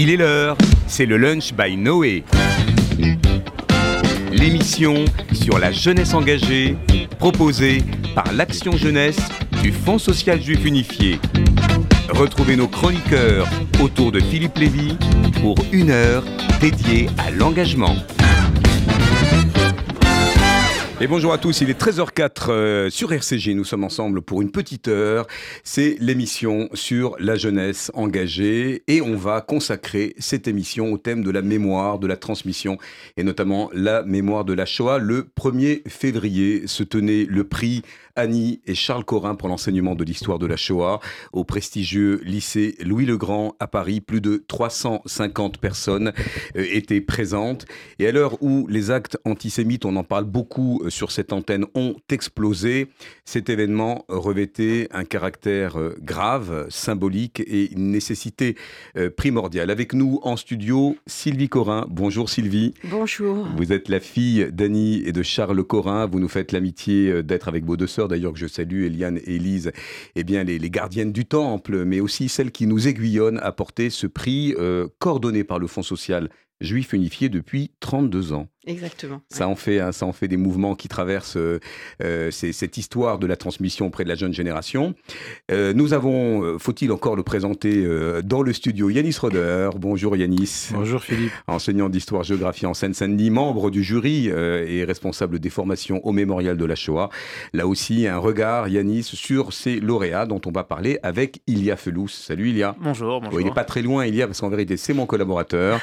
Il est l'heure, c'est le lunch by Noé. L'émission sur la jeunesse engagée, proposée par l'Action Jeunesse du Fonds social juif unifié. Retrouvez nos chroniqueurs autour de Philippe Lévy pour une heure dédiée à l'engagement. Et bonjour à tous, il est 13h04 euh, sur RCG, nous sommes ensemble pour une petite heure. C'est l'émission sur la jeunesse engagée et on va consacrer cette émission au thème de la mémoire, de la transmission et notamment la mémoire de la Shoah. Le 1er février se tenait le prix Annie et Charles Corin pour l'enseignement de l'histoire de la Shoah au prestigieux lycée Louis-le-Grand à Paris. Plus de 350 personnes euh, étaient présentes. Et à l'heure où les actes antisémites, on en parle beaucoup euh, sur cette antenne, ont explosé, cet événement revêtait un caractère euh, grave, symbolique et une nécessité primordiale. Avec nous en studio, Sylvie Corin. Bonjour Sylvie. Bonjour. Vous êtes la fille d'Annie et de Charles Corin. Vous nous faites l'amitié d'être avec vos deux sœurs d'ailleurs que je salue, Eliane et Elise, eh bien, les, gardiennes du temple, mais aussi celles qui nous aiguillonnent à porter ce prix euh, coordonné par le Fonds social juif unifié depuis 32 ans. Exactement. Ça, en fait, hein, ça en fait des mouvements qui traversent euh, euh, cette histoire de la transmission auprès de la jeune génération. Euh, nous avons, faut-il encore le présenter, dans le studio, Yanis Roder. Bonjour Yanis. Bonjour Philippe. Enseignant d'histoire-géographie en Seine-Saint-Denis, membre du jury et responsable des formations au mémorial de la Shoah. Là aussi, un regard, Yanis, sur ces lauréats dont on va parler avec Ilia Felous. Salut Ilia. Bonjour, bonjour. il n'est pas très loin, Ilia, parce qu'en vérité, c'est mon collaborateur.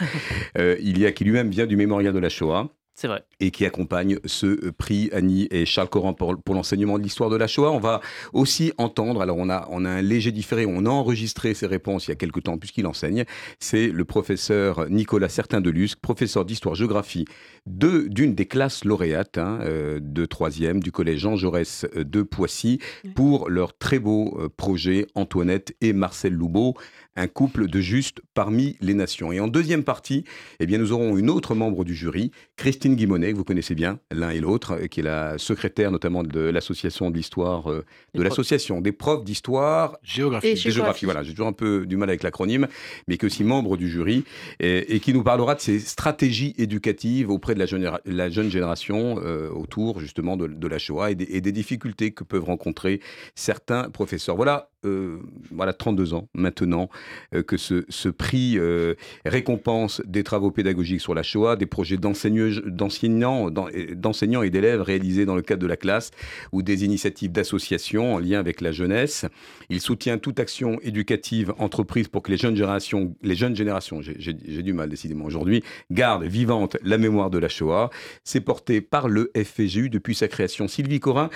Ilia qui lui-même vient du mémorial de la Shoah. C'est vrai. Et qui accompagne ce euh, prix Annie et Charles Coran pour, pour l'enseignement de l'histoire de la Shoah. On va aussi entendre, alors on a, on a un léger différé, on a enregistré ses réponses il y a quelques temps puisqu'il enseigne. C'est le professeur Nicolas Certain de Lusque, professeur d'histoire-géographie de, d'une des classes lauréates hein, euh, de troisième du collège Jean Jaurès de Poissy pour leur très beau euh, projet Antoinette et Marcel Loubeau un couple de juste parmi les nations. Et en deuxième partie, eh bien, nous aurons une autre membre du jury, Christine Guimonet, que vous connaissez bien l'un et l'autre, euh, qui est la secrétaire notamment de l'association de l'histoire, euh, de l'association des profs d'histoire, géographie, et géographie. Voilà, j'ai toujours un peu du mal avec l'acronyme, mais qui est aussi membre du jury et, qui nous parlera de ces stratégies éducatives auprès de la jeune, la jeune génération euh, autour justement de, la Shoah et des, et des difficultés que peuvent rencontrer certains professeurs. Voilà euh, voilà, 32 ans maintenant euh, que ce, prix euh, récompense des travaux pédagogiques sur la Shoah, des projets d'enseignants et d'élèves réalisés dans le cadre de la classe ou des initiatives d'associations en lien avec la jeunesse. Il soutient toute action éducative entreprise pour que les jeunes générations, j'ai du mal décidément aujourd'hui, gardent vivante la mémoire de la Shoah. C'est porté par le FFGU depuis sa création. Sylvie Corin,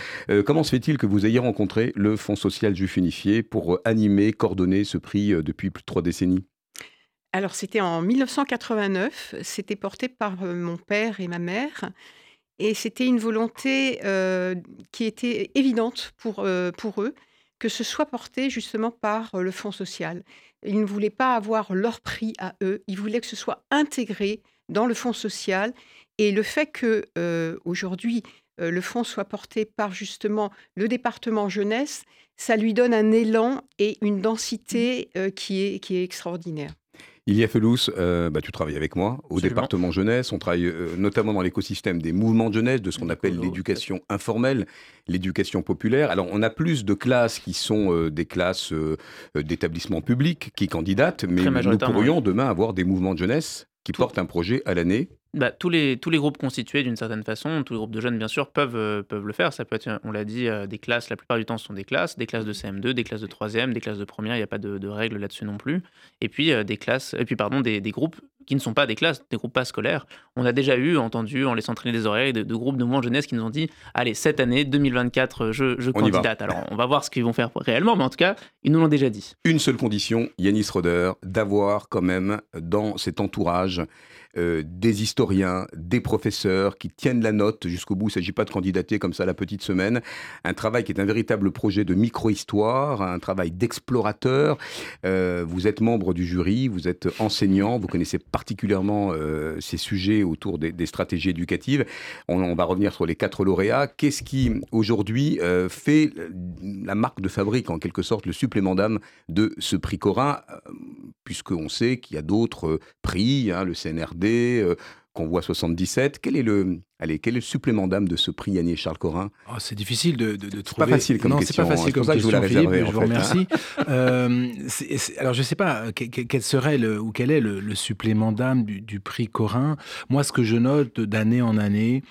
comment se fait-il que vous ayez rencontré le Fonds social juif unifié? Pour euh, animer, coordonner ce prix euh, depuis plus de trois décennies? Alors, c'était en 1989. C'était porté par euh, mon père et ma mère. Et c'était une volonté qui était évidente pour, pour eux, que ce soit porté justement par le Fonds social. Ils ne voulaient pas avoir leur prix à eux, ils voulaient que ce soit intégré dans le Fonds social. Et le fait que aujourd'hui le fonds soit porté par justement le département jeunesse, ça lui donne un élan et une densité euh, qui, est, qui est extraordinaire. Ilia Felous, euh, bah, tu travailles avec moi au département jeunesse. On travaille euh, notamment dans l'écosystème des mouvements de jeunesse, de ce qu'on appelle l'éducation informelle, l'éducation populaire. Alors, on a plus de classes qui sont des classes d'établissements publics qui candidatent, mais nous pourrions demain avoir des mouvements de jeunesse qui portent un projet à l'année bah, tous, les, tous les groupes constitués d'une certaine façon, tous les groupes de jeunes bien sûr peuvent, euh, peuvent le faire. Ça peut être, on l'a dit, euh, des classes, la plupart du temps ce sont des classes, des classes de CM2, des classes de 3e, des classes de première, il n'y a pas de, de règles là-dessus non plus. Et puis euh, des classes, et puis pardon, des, des, groupes qui ne sont pas des classes, des groupes pas scolaires. On a déjà eu, entendu, en laissant traîner des oreilles, de, groupes de moins jeunesse qui nous ont dit Allez, cette année, 2024, je, je candidate. Alors, on va voir ce qu'ils vont faire réellement, mais en tout cas, ils nous l'ont déjà dit. Une seule condition, Yanis Roder, d'avoir quand même dans cet entourage euh, des historiens, des professeurs qui tiennent la note jusqu'au bout. Il ne s'agit pas de candidater comme ça la petite semaine. Un travail qui est un véritable projet de micro-histoire, un travail d'explorateur. Euh, vous êtes membre du jury, vous êtes enseignant, vous connaissez particulièrement euh, ces sujets autour des, stratégies éducatives. On, va revenir sur les quatre lauréats. Qu'est-ce qui aujourd'hui fait la marque de fabrique, en quelque sorte, le supplément d'âme de ce prix Corin? Puisqu'on sait qu'il y a d'autres prix, hein, le CNRD, qu'on voit 77. Quel est le, allez, quel est le supplément d'âme de ce prix Yannier Charles Corin? Oh, C'est difficile de, de, trouver. Pas facile comme non, question. c'est pas facile comme question. je vous je vous hein. remercie. euh, alors, je sais pas quel serait le, ou quel est le, supplément d'âme du, du, prix Corin. Moi, ce que je note d'année en année,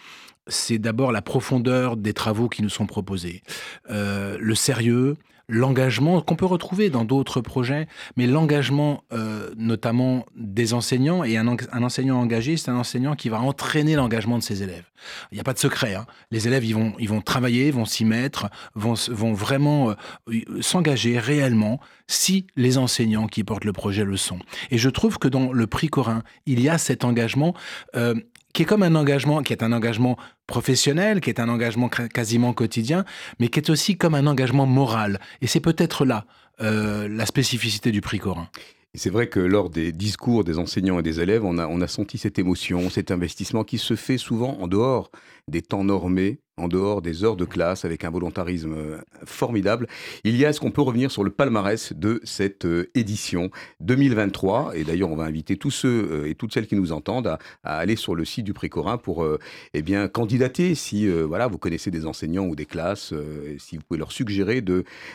c'est d'abord la profondeur des travaux qui nous sont proposés, euh, le sérieux, l'engagement qu'on peut retrouver dans d'autres projets, mais l'engagement euh, notamment des enseignants, et un, enseignant engagé, c'est un enseignant qui va entraîner l'engagement de ses élèves. Il n'y a pas de secret. Hein. Les élèves, ils vont, ils vont travailler, vont s'y mettre, vont, vont vraiment euh, s'engager réellement si les enseignants qui portent le projet le sont. Et je trouve que dans le prix Corin, il y a cet engagement euh, qui est comme un engagement, qui est un engagement professionnel, qui est un engagement quasiment quotidien, mais qui est aussi comme un engagement moral. Et c'est peut-être là euh, la spécificité du prix Corin. C'est vrai que lors des discours des enseignants et des élèves, on a, on a senti cette émotion, cet investissement qui se fait souvent en dehors des temps normés, en dehors des heures de classe, avec un volontarisme euh, formidable. Il y a, est-ce qu'on peut revenir sur le palmarès de cette euh, édition 2023 Et d'ailleurs, on va inviter tous ceux euh, et toutes celles qui nous entendent à, aller sur le site du Prix Corin pour eh bien, candidater si voilà, vous connaissez des enseignants ou des classes, si vous pouvez leur suggérer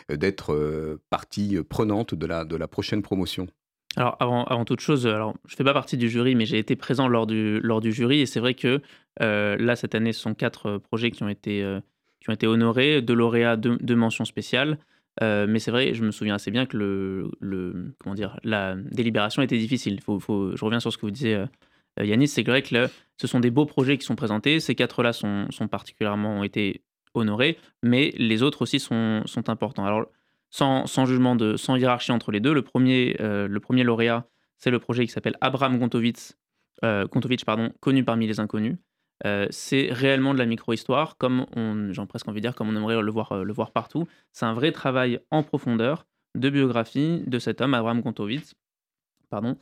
d'être partie prenante de la, de la prochaine promotion. Alors, avant, toute chose, alors, je ne fais pas partie du jury, mais j'ai été présent lors du, lors du jury. Et c'est vrai que euh, là, cette année, ce sont quatre euh, projets qui ont été, euh, qui ont été honorés, deux lauréats, deux, mentions spéciales. mais c'est vrai, je me souviens assez bien que le, le comment dire, la délibération était difficile. Je reviens sur ce que vous disiez, Yanis. C'est vrai que ce sont des beaux projets qui sont présentés. Ces quatre-là sont, sont particulièrement ont été honorés, mais les autres aussi sont, sont importants. Alors, sans, jugement, sans hiérarchie entre les deux. Le premier, euh, le premier lauréat, c'est le projet qui s'appelle Abraham Gontovitch, euh, pardon, connu parmi les inconnus. Euh, c'est réellement de la micro-histoire, comme on, j'ai presque envie de dire, comme on aimerait le voir, euh, le voir partout. C'est un vrai travail en profondeur de biographie de cet homme, Abraham Gontovitch, pardon,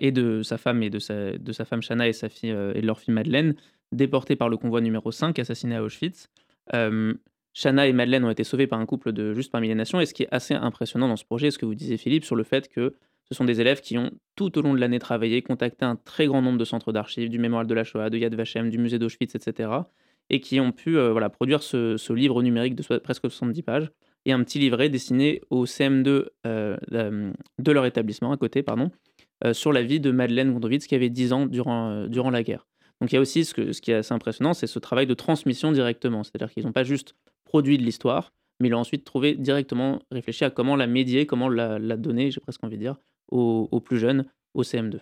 et de sa femme et de sa, femme Shana et sa fille et de leur fille Madeleine, déportés par le convoi numéro 5, assassiné à Auschwitz. Shanna et Madeleine ont été sauvées par un couple de juste parmi les nations. Et ce qui est assez impressionnant dans ce projet, ce que vous disiez Philippe, sur le fait que ce sont des élèves qui ont tout au long de l'année travaillé, contacté un très grand nombre de centres d'archives, du Mémorial de la Shoah, de Yad Vashem, du musée d'Auschwitz, etc. Et qui ont pu euh, produire ce, livre numérique de presque 70 pages et un petit livret destiné au CM2 euh, de leur établissement à côté, pardon, euh, sur la vie de Madeleine Gondovitz qui avait 10 ans durant, la guerre. Donc il y a aussi ce, ce qui est assez impressionnant, c'est ce travail de transmission directement. C'est-à-dire qu'ils n'ont pas juste produit de l'histoire, mais il a ensuite trouvé directement, réfléchi à comment la médier, comment la, donner, j'ai presque envie de dire, aux, plus jeunes, au CM2.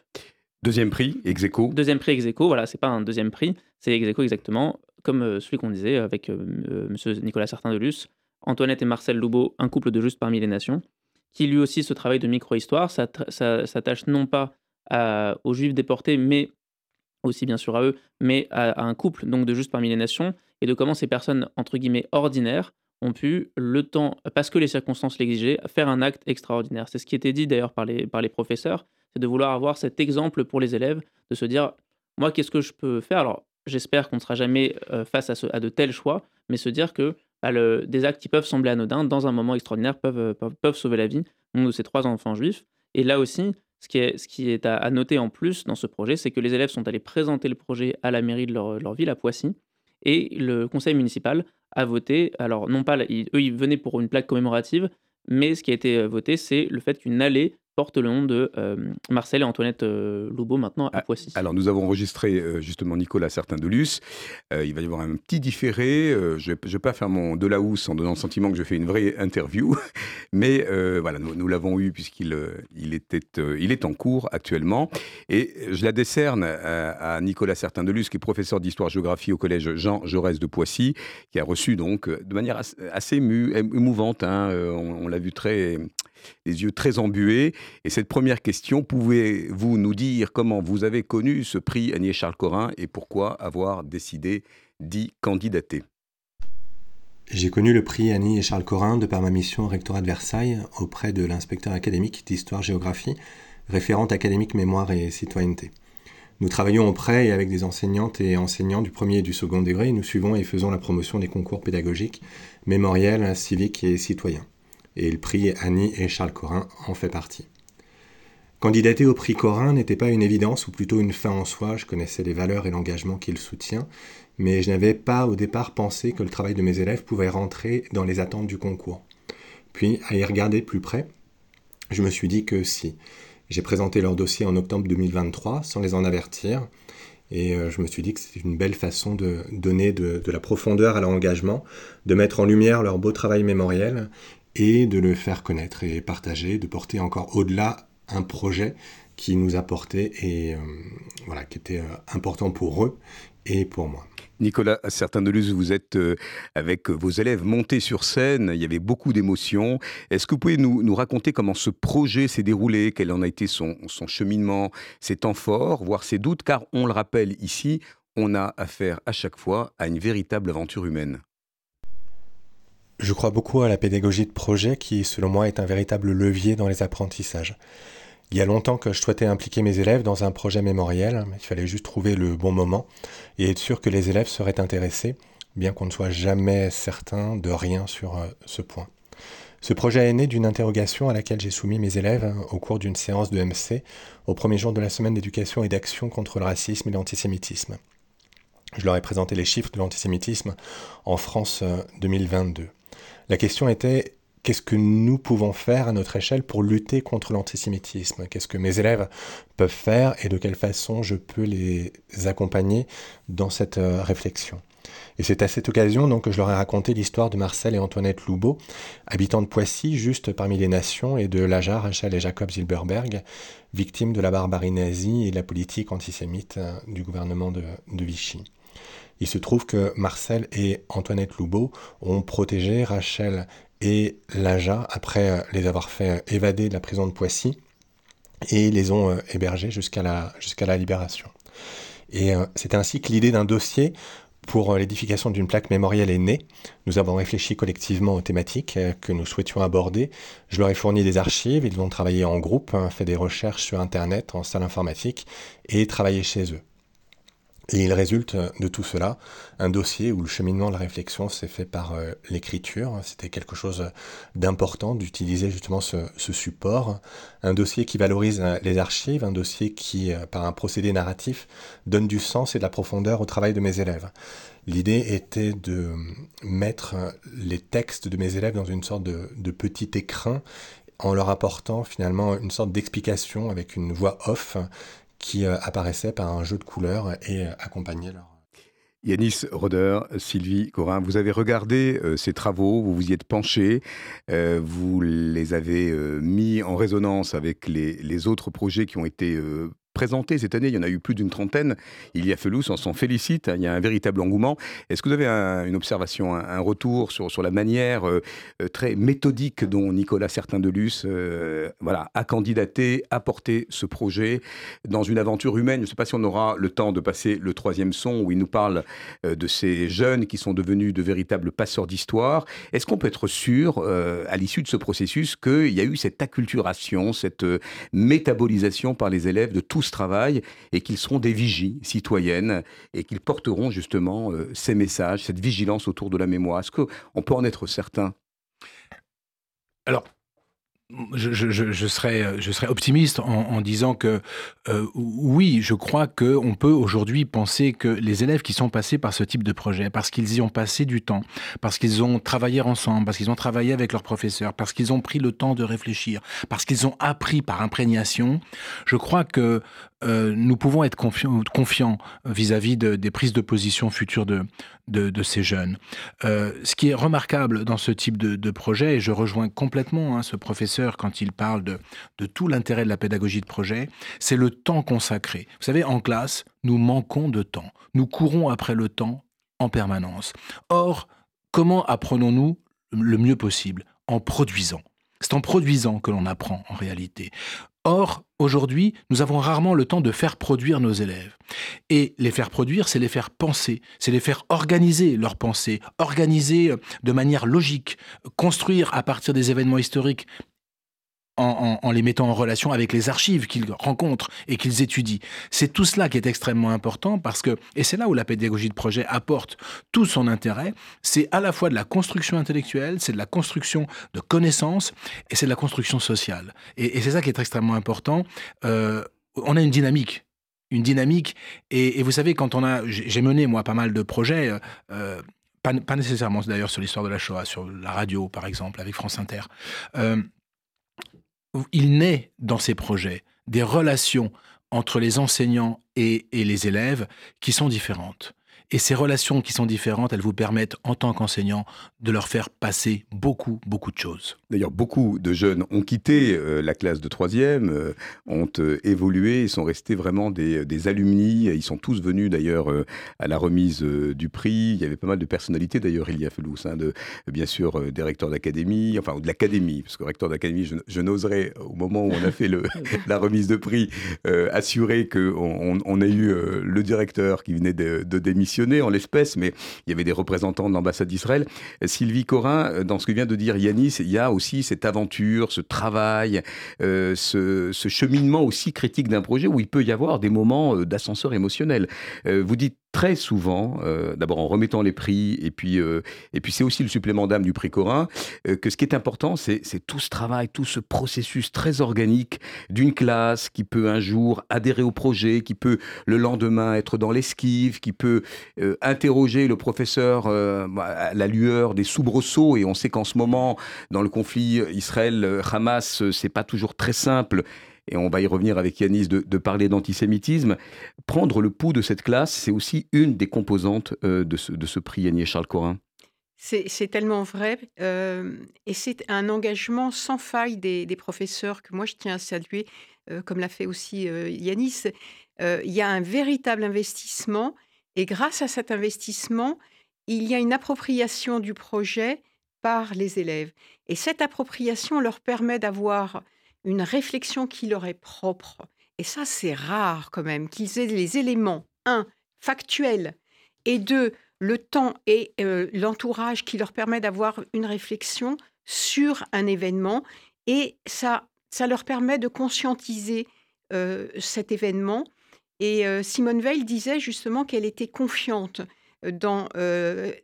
Deuxième prix, Execo. Deuxième prix, Execo, voilà, c'est pas un deuxième prix, c'est Execo exactement, comme euh, celui qu'on disait avec euh, euh, monsieur Nicolas Certain de Luce, Antoinette et Marcel Loubeau, un couple de juste parmi les nations, qui lui aussi ce travail de micro-histoire s'attache non pas aux juifs déportés, mais aussi bien sûr à eux, mais à, à, un couple donc de juste parmi les nations, et de comment ces personnes, entre guillemets, ordinaires, ont pu, le temps, parce que les circonstances l'exigeaient, faire un acte extraordinaire. C'est ce qui était dit d'ailleurs par les, par les professeurs, c'est de vouloir avoir cet exemple pour les élèves, de se dire, moi, qu'est-ce que je peux faire? Alors, j'espère qu'on ne sera jamais euh, face à, à, de tels choix, mais se dire que bah, des actes qui peuvent sembler anodins, dans un moment extraordinaire, peuvent, euh, peuvent, peuvent sauver la vie de ces trois enfants juifs. Et là aussi, ce qui est, ce qui est à, noter en plus dans ce projet, c'est que les élèves sont allés présenter le projet à la mairie de leur, leur ville, à Poissy, et le conseil municipal a voté, alors non pas, eux ils venaient pour une plaque commémorative, mais ce qui a été euh, voté, c'est le fait qu'une allée porte le nom de euh, Marcel et Antoinette euh, Loubeau maintenant à ah, Poissy. Alors nous avons enregistré justement Nicolas Certain de Luce. il va y avoir un petit différé. je ne vais pas faire mon de la housse en donnant le sentiment que je fais une vraie interview, mais voilà, nous, l'avons eu puisqu'il il était, il est en cours actuellement. Et je la décerne à, Nicolas Certain de Luce, qui est professeur d'histoire-géographie au collège Jean Jaurès de Poissy, qui a reçu donc de manière assez, émouvante, hein, on, on l'a vu très les yeux très embués. Et cette première question, pouvez-vous nous dire comment vous avez connu ce prix Agnès Charles Corin et pourquoi avoir décidé d'y candidater? J'ai connu le prix Annie et Charles Corin de par ma mission au rectorat de Versailles auprès de l'inspecteur académique d'histoire-géographie, référente académique mémoire et citoyenneté. Nous travaillons auprès et avec des enseignantes et enseignants du premier et du second degré nous suivons et faisons la promotion des concours pédagogiques, mémoriels, civiques et citoyens et le prix Annie et Charles Corin en fait partie. Candidater au prix Corin n'était pas une évidence ou plutôt une fin en soi, je connaissais les valeurs et l'engagement qu'il soutient, mais je n'avais pas au départ pensé que le travail de mes élèves pouvait rentrer dans les attentes du concours. Puis, à y regarder plus près, je me suis dit que si. J'ai présenté leur dossier en octobre 2023 sans les en avertir, et euh, je me suis dit que c'était une belle façon de donner de la profondeur à leur engagement, de mettre en lumière leur beau travail mémoriel et de le faire connaître et partager, de porter encore au-delà un projet qui nous apportait et euh, voilà, qui était euh, important pour eux et pour moi. Nicolas Certain-Deluz, vous êtes euh, avec vos élèves montés sur scène, il y avait beaucoup d'émotions. Est-ce que vous pouvez nous, raconter comment ce projet s'est déroulé, quel en a été son cheminement, ses temps forts, voire ses doutes, car on le rappelle ici, on a affaire à chaque fois à une véritable aventure humaine. Je crois beaucoup à la pédagogie de projet qui, selon moi, est un véritable levier dans les apprentissages. Il y a longtemps que je souhaitais impliquer mes élèves dans un projet mémoriel, il fallait juste trouver le bon moment et être sûr que les élèves seraient intéressés, bien qu'on ne soit jamais certain de rien sur euh, ce point. Ce projet est né d'une interrogation à laquelle j'ai soumis mes élèves hein, au cours d'une séance de MC au premier jour de la semaine d'éducation et d'action contre le racisme et l'antisémitisme. Je leur ai présenté les chiffres de l'antisémitisme en France 2022. La question était qu'est-ce que nous pouvons faire à notre échelle pour lutter contre l'antisémitisme? Qu'est-ce que mes élèves peuvent faire et de quelle façon je peux les accompagner dans cette euh, réflexion? Et c'est à cette occasion donc que je leur ai raconté l'histoire de Marcel et Antoinette Loubeau, habitants de Poissy, juste parmi les nations, et de Lajar, Rachel et Jacob Zilberberg, victimes de la barbarie nazie et de la politique antisémite euh, du gouvernement de Vichy. Il se trouve que Marcel et Antoinette Loubeau ont protégé Rachel et Laja après euh, les avoir fait euh, évader de la prison de Poissy et les ont euh, hébergés jusqu'à la, libération. Et c'est ainsi que l'idée d'un dossier pour l'édification d'une plaque mémorielle est née. Nous avons réfléchi collectivement aux thématiques que nous souhaitions aborder. Je leur ai fourni des archives, ils vont travailler en groupe, hein, fait des recherches sur Internet, en salle informatique et travailler chez eux. Et il résulte de tout cela un dossier où le cheminement de la réflexion s'est fait par euh, l'écriture. C'était quelque chose d'important d'utiliser justement ce, support. Un dossier qui valorise euh, les archives, un dossier qui, euh, par un procédé narratif, donne du sens et de la profondeur au travail de mes élèves. L'idée était de mettre les textes de mes élèves dans une sorte de, de petit écrin en leur apportant finalement une sorte d'explication avec une voix off qui euh, apparaissaient par un jeu de couleurs et euh, accompagnaient leur... Yanis Roder, Sylvie Corin, vous avez regardé euh, ces travaux, vous vous y êtes penché, vous les avez mis en résonance avec les, autres projets qui ont été présenté cette année. Il y en a eu plus d'une trentaine. Il y a Felous, on s'en félicite. Il y a un véritable engouement. Est-ce que vous avez une observation, un, retour sur, sur la manière euh, euh, très méthodique dont Nicolas Certain-Delus euh, voilà, a candidaté, a porté ce projet dans une aventure humaine? Je ne sais pas si on aura le temps de passer le troisième son où il nous parle de ces jeunes qui sont devenus de véritables passeurs d'histoire. Est-ce qu'on peut être sûr, à l'issue de ce processus, qu'il y a eu cette acculturation, cette métabolisation par les élèves de tous travail et qu'ils seront des vigies citoyennes et qu'ils porteront justement euh, ces messages, cette vigilance autour de la mémoire. Est-ce qu'on peut en être certain? Alors, je, serais, je serais optimiste en, disant que euh, oui, je crois qu'on peut aujourd'hui penser que les élèves qui sont passés par ce type de projet, parce qu'ils y ont passé du temps, parce qu'ils ont travaillé ensemble, parce qu'ils ont travaillé avec leurs professeurs, parce qu'ils ont pris le temps de réfléchir, parce qu'ils ont appris par imprégnation, je crois que euh, nous pouvons être confiants vis-à-vis de, des prises de position futures de, de, ces jeunes. Euh, ce qui est remarquable dans ce type de, projet, et je rejoins complètement hein, ce professeur quand il parle de, de tout l'intérêt de la pédagogie de projet, c'est le temps consacré. Vous savez, en classe, nous manquons de temps. Nous courons après le temps en permanence. Or, comment apprenons-nous le mieux possible? En produisant. C'est en produisant que l'on apprend en réalité. Or, aujourd'hui, nous avons rarement le temps de faire produire nos élèves. Et les faire produire, c'est les faire penser, c'est les faire organiser leurs pensées, organiser de manière logique, construire à partir des événements historiques en, les mettant en relation avec les archives qu'ils rencontrent et qu'ils étudient. C'est tout cela qui est extrêmement important parce que, et c'est là où la pédagogie de projet apporte tout son intérêt, c'est à la fois de la construction intellectuelle, c'est de la construction de connaissances et c'est de la construction sociale. Et, c'est ça qui est extrêmement important. Euh, on a une dynamique une dynamique. Et, vous savez, quand on a, j'ai mené moi pas mal de projets, euh, pas, pas, nécessairement d'ailleurs sur l'histoire de la Shoah, sur la radio par exemple avec France Inter. Euh, il naît dans ces projets des relations entre les enseignants et, les élèves qui sont différentes. Et ces relations qui sont différentes, elles vous permettent, en tant qu'enseignant, de leur faire passer beaucoup, beaucoup de choses. D'ailleurs, beaucoup de jeunes ont quitté euh, la classe de troisième, euh, ont euh, évolué et sont restés vraiment des, des, alumni. Ils sont tous venus d'ailleurs à la remise du prix. Il y avait pas mal de personnalités d'ailleurs, il y a Felous, hein, de, bien sûr des recteurs d'académie, enfin de l'académie, parce que recteur d'académie, je, je n'oserais, au moment où on a fait le, la remise de prix, assurer qu'on on, a eu le directeur qui venait de, de en l'espèce, mais il y avait des représentants de l'ambassade d'Israël. Sylvie Corin, dans ce que vient de dire Yanis, il y a aussi cette aventure, ce travail, euh, ce, cheminement aussi critique d'un projet où il peut y avoir des moments euh, d'ascenseur émotionnel. Euh, vous dites très souvent, d'abord en remettant les prix, et puis, et puis c'est aussi le supplément d'âme du prix Corin, que ce qui est important, c'est tout ce travail, tout ce processus très organique d'une classe qui peut un jour adhérer au projet, qui peut le lendemain être dans l'esquive, qui peut interroger le professeur à la lueur des soubresauts, et on sait qu'en ce moment, dans le conflit Israël-Hamas, c'est pas toujours très simple et on va y revenir avec Yanis, de, parler d'antisémitisme. Prendre le pouls de cette classe, c'est aussi une des composantes euh, de, ce, de ce prix Yannis Charles Corin. C'est tellement vrai. Euh, et c'est un engagement sans faille des, professeurs que moi je tiens à saluer, euh, comme l'a fait aussi Yanis. il y a un véritable investissement. Et grâce à cet investissement, il y a une appropriation du projet par les élèves. Et cette appropriation leur permet d'avoir une réflexion qui leur est propre. Et ça, c'est rare quand même, qu'ils aient les éléments, un, factuels, et deux, le temps et l'entourage qui leur permet d'avoir une réflexion sur un événement. Et ça, ça leur permet de conscientiser cet événement. Et Simone Veil disait justement qu'elle était confiante dans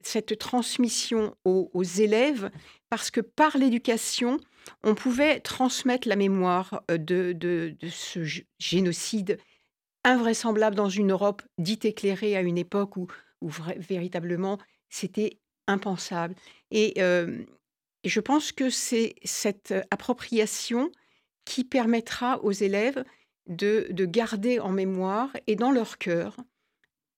cette transmission aux, élèves, parce que par l'éducation, on pouvait transmettre la mémoire de, de, ce génocide invraisemblable dans une Europe dite éclairée à une époque où, véritablement c'était impensable. Et, je pense que c'est cette appropriation qui permettra aux élèves de, garder en mémoire et dans leur cœur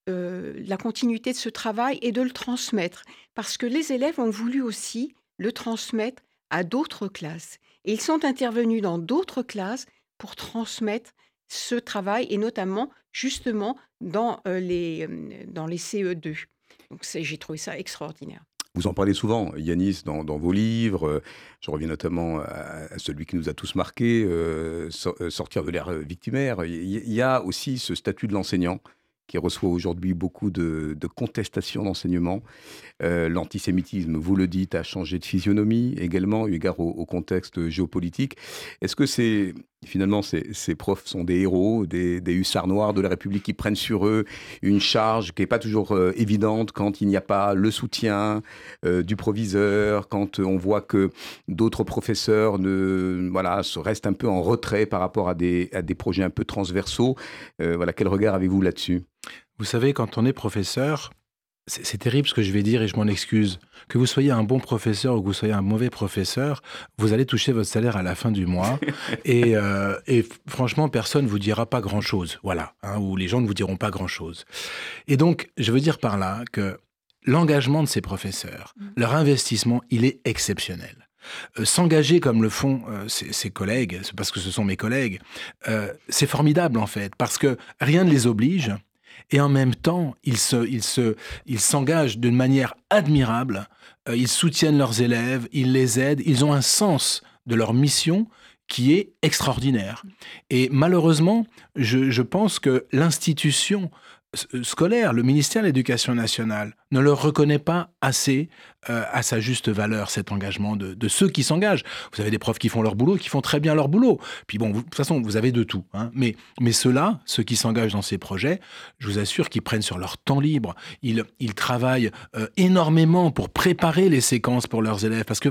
la continuité de ce travail et de le transmettre. Parce que les élèves ont voulu aussi le transmettre à d'autres classes. Ils sont intervenus dans d'autres classes pour transmettre ce travail, et notamment justement dans, les, dans les CE2. Donc j'ai trouvé ça extraordinaire. Vous en parlez souvent, Yanis, dans, vos livres. Je reviens notamment à, celui qui nous a tous marqués, Sortir de l'ère victimaire. Il y a aussi ce statut de l'enseignant qui reçoit aujourd'hui beaucoup de, contestations d'enseignement. Euh, l'antisémitisme, vous le dites, a changé de physionomie également, eu égard au, contexte géopolitique. Est-ce que c'est finalement ces, profs sont des héros, des, hussards noirs de la République qui prennent sur eux une charge qui n'est pas toujours euh, évidente quand il n'y a pas le soutien euh, du proviseur, quand on voit que d'autres professeurs ne, voilà, se restent un peu en retrait par rapport à des, à des projets un peu transversaux. voilà, quel regard avez-vous là-dessus? Vous savez, quand on est professeur, c'est terrible ce que je vais dire et je m'en excuse. Que vous soyez un bon professeur ou que vous soyez un mauvais professeur, vous allez toucher votre salaire à la fin du mois. Euh, et, franchement, personne ne vous dira pas grand-chose. Voilà. Hein, ou les gens ne vous diront pas grand-chose. Et donc, je veux dire par là que l'engagement de ces professeurs, mmh. leur investissement, il est exceptionnel. Euh, s'engager comme le font euh, ses, collègues, parce que ce sont mes collègues, c'est formidable en fait, parce que rien ne les oblige, et en même temps, ils se, ils se, ils s'engagent d'une manière admirable. Euh, ils soutiennent leurs élèves, ils les aident, ils ont un sens de leur mission qui est extraordinaire. Et malheureusement, je, pense que l'institution scolaire, le ministère de l'Éducation nationale ne leur reconnaît pas assez à sa juste valeur cet engagement de, ceux qui s'engagent. Vous avez des profs qui font leur boulot, qui font très bien leur boulot. Puis bon, de toute façon, vous avez de tout. Hein. Mais, mais ceux-là, ceux qui s'engagent dans ces projets, je vous assure qu'ils prennent sur leur temps libre. Ils, ils travaillent énormément pour préparer les séquences pour leurs élèves. Parce que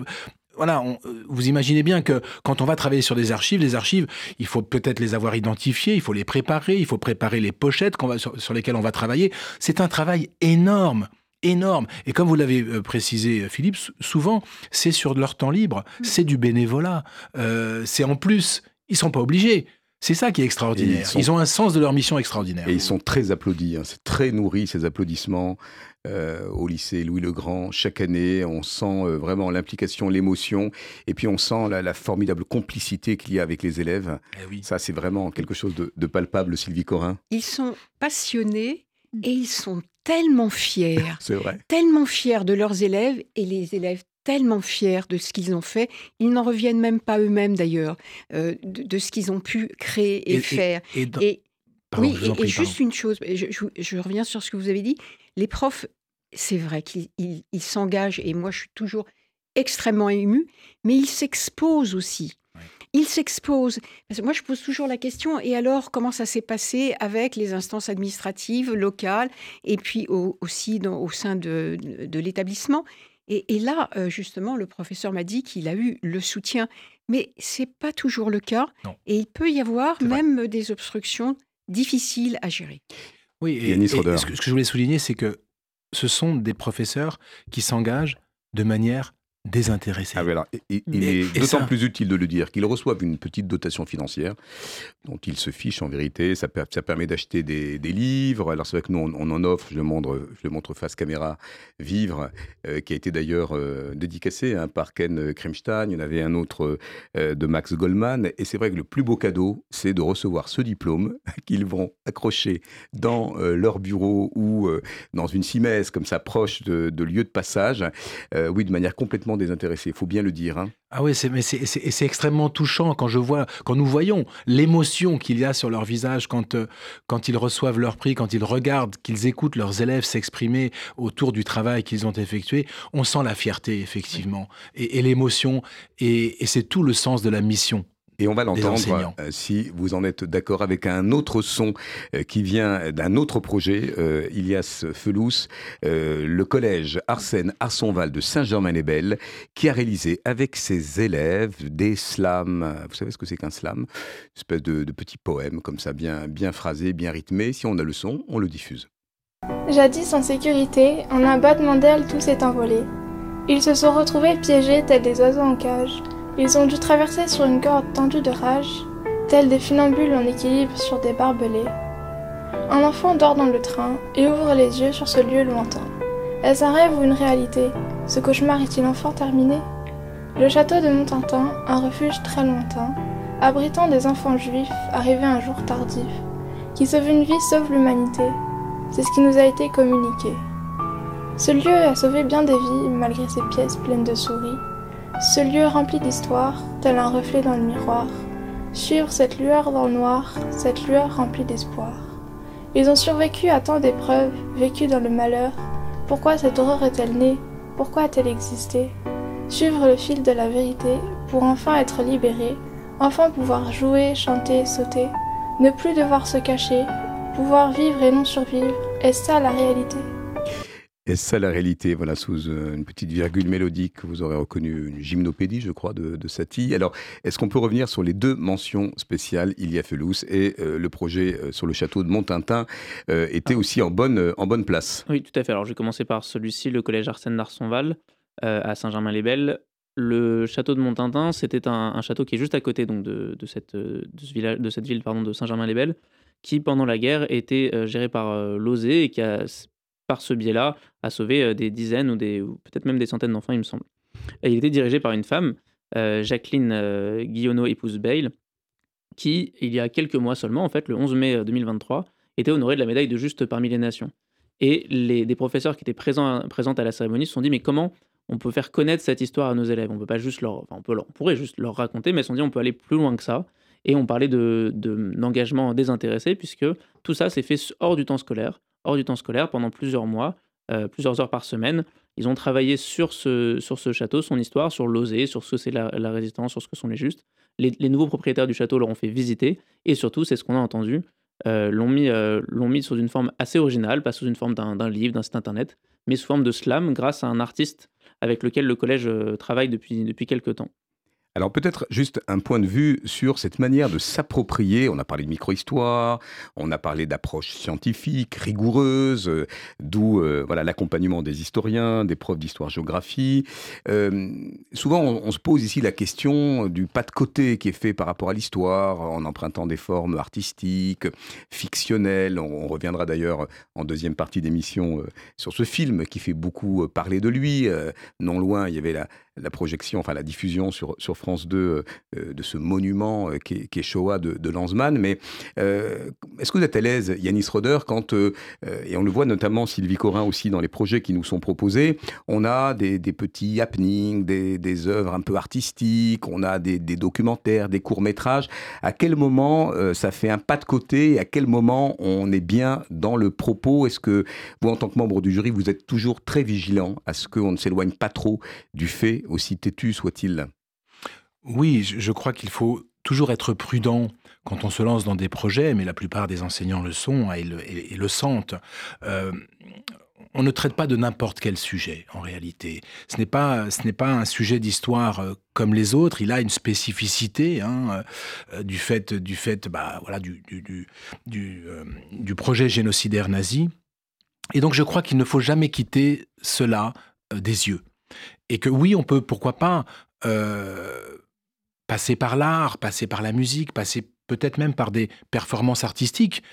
voilà, euh, vous imaginez bien que quand on va travailler sur des archives, les archives, il faut peut-être les avoir identifiées, il faut les préparer, il faut préparer les pochettes sur, lesquelles on va travailler. C'est un travail énorme énorme. Et comme vous l'avez euh, précisé, Philippe, souvent, c'est sur leur temps libre, mm. c'est du bénévolat. Euh, c'est en plus, ils sont pas obligés. C'est ça qui est extraordinaire. Ils, ont un sens de leur mission extraordinaire. Et ils sont très applaudis. Hein. C'est très nourri, ces applaudissements. Euh, au lycée Louis le Grand. Chaque année, on sent euh, vraiment l'implication, l'émotion, et puis on sent la, formidable complicité qu'il y a avec les élèves. Eh Ça, c'est vraiment quelque chose de, palpable, Sylvie Corin. Ils sont passionnés et ils sont tellement fiers. c'est vrai. Tellement fiers de leurs élèves et les élèves tellement fiers de ce qu'ils ont fait. Ils n'en reviennent même pas eux-mêmes d'ailleurs, euh, de, ce qu'ils ont pu créer et, faire. Et, oui, et, juste une chose, je, reviens sur ce que vous avez dit. Les profs, c'est vrai qu'ils s'engagent, et moi je suis toujours extrêmement émue, mais ils s'exposent aussi. Ils s'exposent. moi, je pose toujours la question, et alors, comment ça s'est passé avec les instances administratives locales, et puis aussi au sein de, l'établissement? Et, là, euh, justement, le professeur m'a dit qu'il a eu le soutien, mais c'est pas toujours le cas. Et il peut y avoir même des obstructions difficiles à gérer. Oui, et, ce, que, ce que je voulais souligner, c'est que ce sont des professeurs qui s'engagent de manière désintéressé. Ah, il, est d'autant plus utile de le dire qu'ils reçoivent une petite dotation financière dont ils se fichent en vérité. Ça, ça permet d'acheter des, livres. Alors c'est vrai que nous, on, en offre, je le montre, je le montre face caméra, Vivre, euh, qui a été d'ailleurs euh, dédicacé hein, par Ken Kremstein. Il y en avait un autre euh, de Max Goldman. Et c'est vrai que le plus beau cadeau, c'est de recevoir ce diplôme qu'ils vont accrocher dans leur bureau ou dans une cimesse comme ça, proche de, de lieu de passage. oui, de manière complètement désintéressés, il faut bien le dire. Hein. Ah oui, c'est extrêmement touchant quand je vois, quand nous voyons l'émotion qu'il y a sur leur visage quand, euh, quand ils reçoivent leur prix, quand ils regardent, qu'ils écoutent leurs élèves s'exprimer autour du travail qu'ils ont effectué. On sent la fierté, effectivement, et, l'émotion, et c'est tout le sens de la mission. Et on va l'entendre euh, si vous en êtes d'accord avec un autre son euh, qui vient d'un autre projet, euh, Ilias Felous, le collège Arsène Arsonval de Saint-Germain-les-Belles, qui a réalisé avec ses élèves des slams. Vous savez ce que c'est qu'un slam? Une espèce de, de petit poème comme ça, bien, bien phrasé, bien rythmé. Si on a le son, on le diffuse. Jadis en sécurité, en un battement d'ailes, tout s'est envolé. Ils se sont retrouvés piégés tels des oiseaux en cage. Ils ont dû traverser sur une corde tendue de rage, tels des funambules en équilibre sur des barbelés. Un enfant dort dans le train et ouvre les yeux sur ce lieu lointain. Est-ce un rêve ou une réalité? Ce cauchemar est-il enfin terminé? Le château de Montintin, un refuge très lointain, abritant des enfants juifs arrivés un jour tardif, qui sauvent une vie sauve l'humanité. C'est ce qui nous a été communiqué. Ce lieu a sauvé bien des vies malgré ses pièces pleines de souris. Ce lieu rempli d'histoire, tel un reflet dans le miroir. Suivre cette lueur dans le noir, cette lueur remplie d'espoir. Ils ont survécu à tant d'épreuves, vécu dans le malheur. Pourquoi cette horreur est-elle née? Pourquoi a-t-elle existé? Suivre le fil de la vérité pour enfin être libéré, enfin pouvoir jouer, chanter, sauter, ne plus devoir se cacher, pouvoir vivre et non survivre. Est-ce ça la réalité est-ce ça la réalité Voilà, sous euh, une petite virgule mélodique, vous aurez reconnu une gymnopédie, je crois, de, de Satie. Alors, est-ce qu'on peut revenir sur les deux mentions spéciales, Ilia Felous et euh, le projet euh, sur le château de Montintin était aussi en bonne, en bonne place? Oui, tout à fait. Alors, je vais commencer par celui-ci, le collège Arsène d'Arsonval, à Saint-Germain-les-Belles. Le château de Montintin, c'était un, château qui est juste à côté donc, de, de cette, de, ce village, de cette ville pardon, de Saint-Germain-les-Belles, qui, pendant la guerre, était géré par l'OSE et qui a par ce biais-là, a sauvé euh, des dizaines ou, peut-être même des centaines d'enfants, il me semble. Et il était dirigé par une femme, euh, Jacqueline euh, Guillonneau, épouse Bale, qui, il y a quelques mois seulement, en fait, le 11 mai 2023, était honorée de la médaille de juste parmi les nations. Et les, des professeurs qui étaient présents, présents à la cérémonie se sont dit, mais comment on peut faire connaître cette histoire à nos élèves? On peut pas juste leur, enfin, on, peut on pourrait juste leur raconter, mais ils se sont dit, on peut aller plus loin que ça. Et on parlait d'engagement de, d'engagement désintéressé, puisque tout ça s'est fait hors du temps scolaire, hors du temps scolaire pendant plusieurs mois, plusieurs heures par semaine. Ils ont travaillé sur ce, sur ce château, son histoire, sur l'osé, sur ce que c'est la, résistance, sur ce que sont les justes. Les, nouveaux propriétaires du château leur ont fait visiter, et surtout, c'est ce qu'on a entendu, l'ont mis, l'ont mis sous une forme assez originale, pas sous une forme d'un livre, d'un site internet, mais sous forme de slam grâce à un artiste avec lequel le collège travaille depuis, depuis quelques temps. Alors peut-être juste un point de vue sur cette manière de s'approprier, on a parlé de micro-histoire, on a parlé d'approche scientifique, rigoureuse, euh, d'où euh, voilà l'accompagnement des historiens, des profs d'histoire-géographie. Euh, souvent on, se pose ici la question du pas de côté qui est fait par rapport à l'histoire, en empruntant des formes artistiques, fictionnelles. On, reviendra d'ailleurs en deuxième partie d'émission sur ce film qui fait beaucoup parler de lui. non loin, il y avait la, la projection, enfin la diffusion sur, sur France 2 euh, euh, de ce monument euh, qui, est, Shoah de, de Lanzmann. Mais est-ce que vous êtes à l'aise, Yanis Roder, quand, et on le voit notamment Sylvie Corin aussi dans les projets qui nous sont proposés, on a des, petits happenings, des, des, œuvres un peu artistiques, on a des, documentaires, des courts-métrages. À quel moment ça fait un pas de côté et à quel moment on est bien dans le propos? Est-ce que vous, en tant que membre du jury, vous êtes toujours très vigilant à ce qu'on ne s'éloigne pas trop du fait aussi têtu soit-il. Oui, je crois qu'il faut toujours être prudent quand on se lance dans des projets, mais la plupart des enseignants le sont et le, sentent. Euh, on ne traite pas de n'importe quel sujet en réalité. Ce n'est pas pas un sujet d'histoire euh, comme les autres. Il a une spécificité hein, euh, du fait du fait bah, voilà du, projet génocidaire nazi. Et donc je crois qu'il ne faut jamais quitter cela des yeux. Et que oui, on peut, pourquoi pas, euh, passer par l'art, passer par la musique, passer peut-être même par des performances artistiques,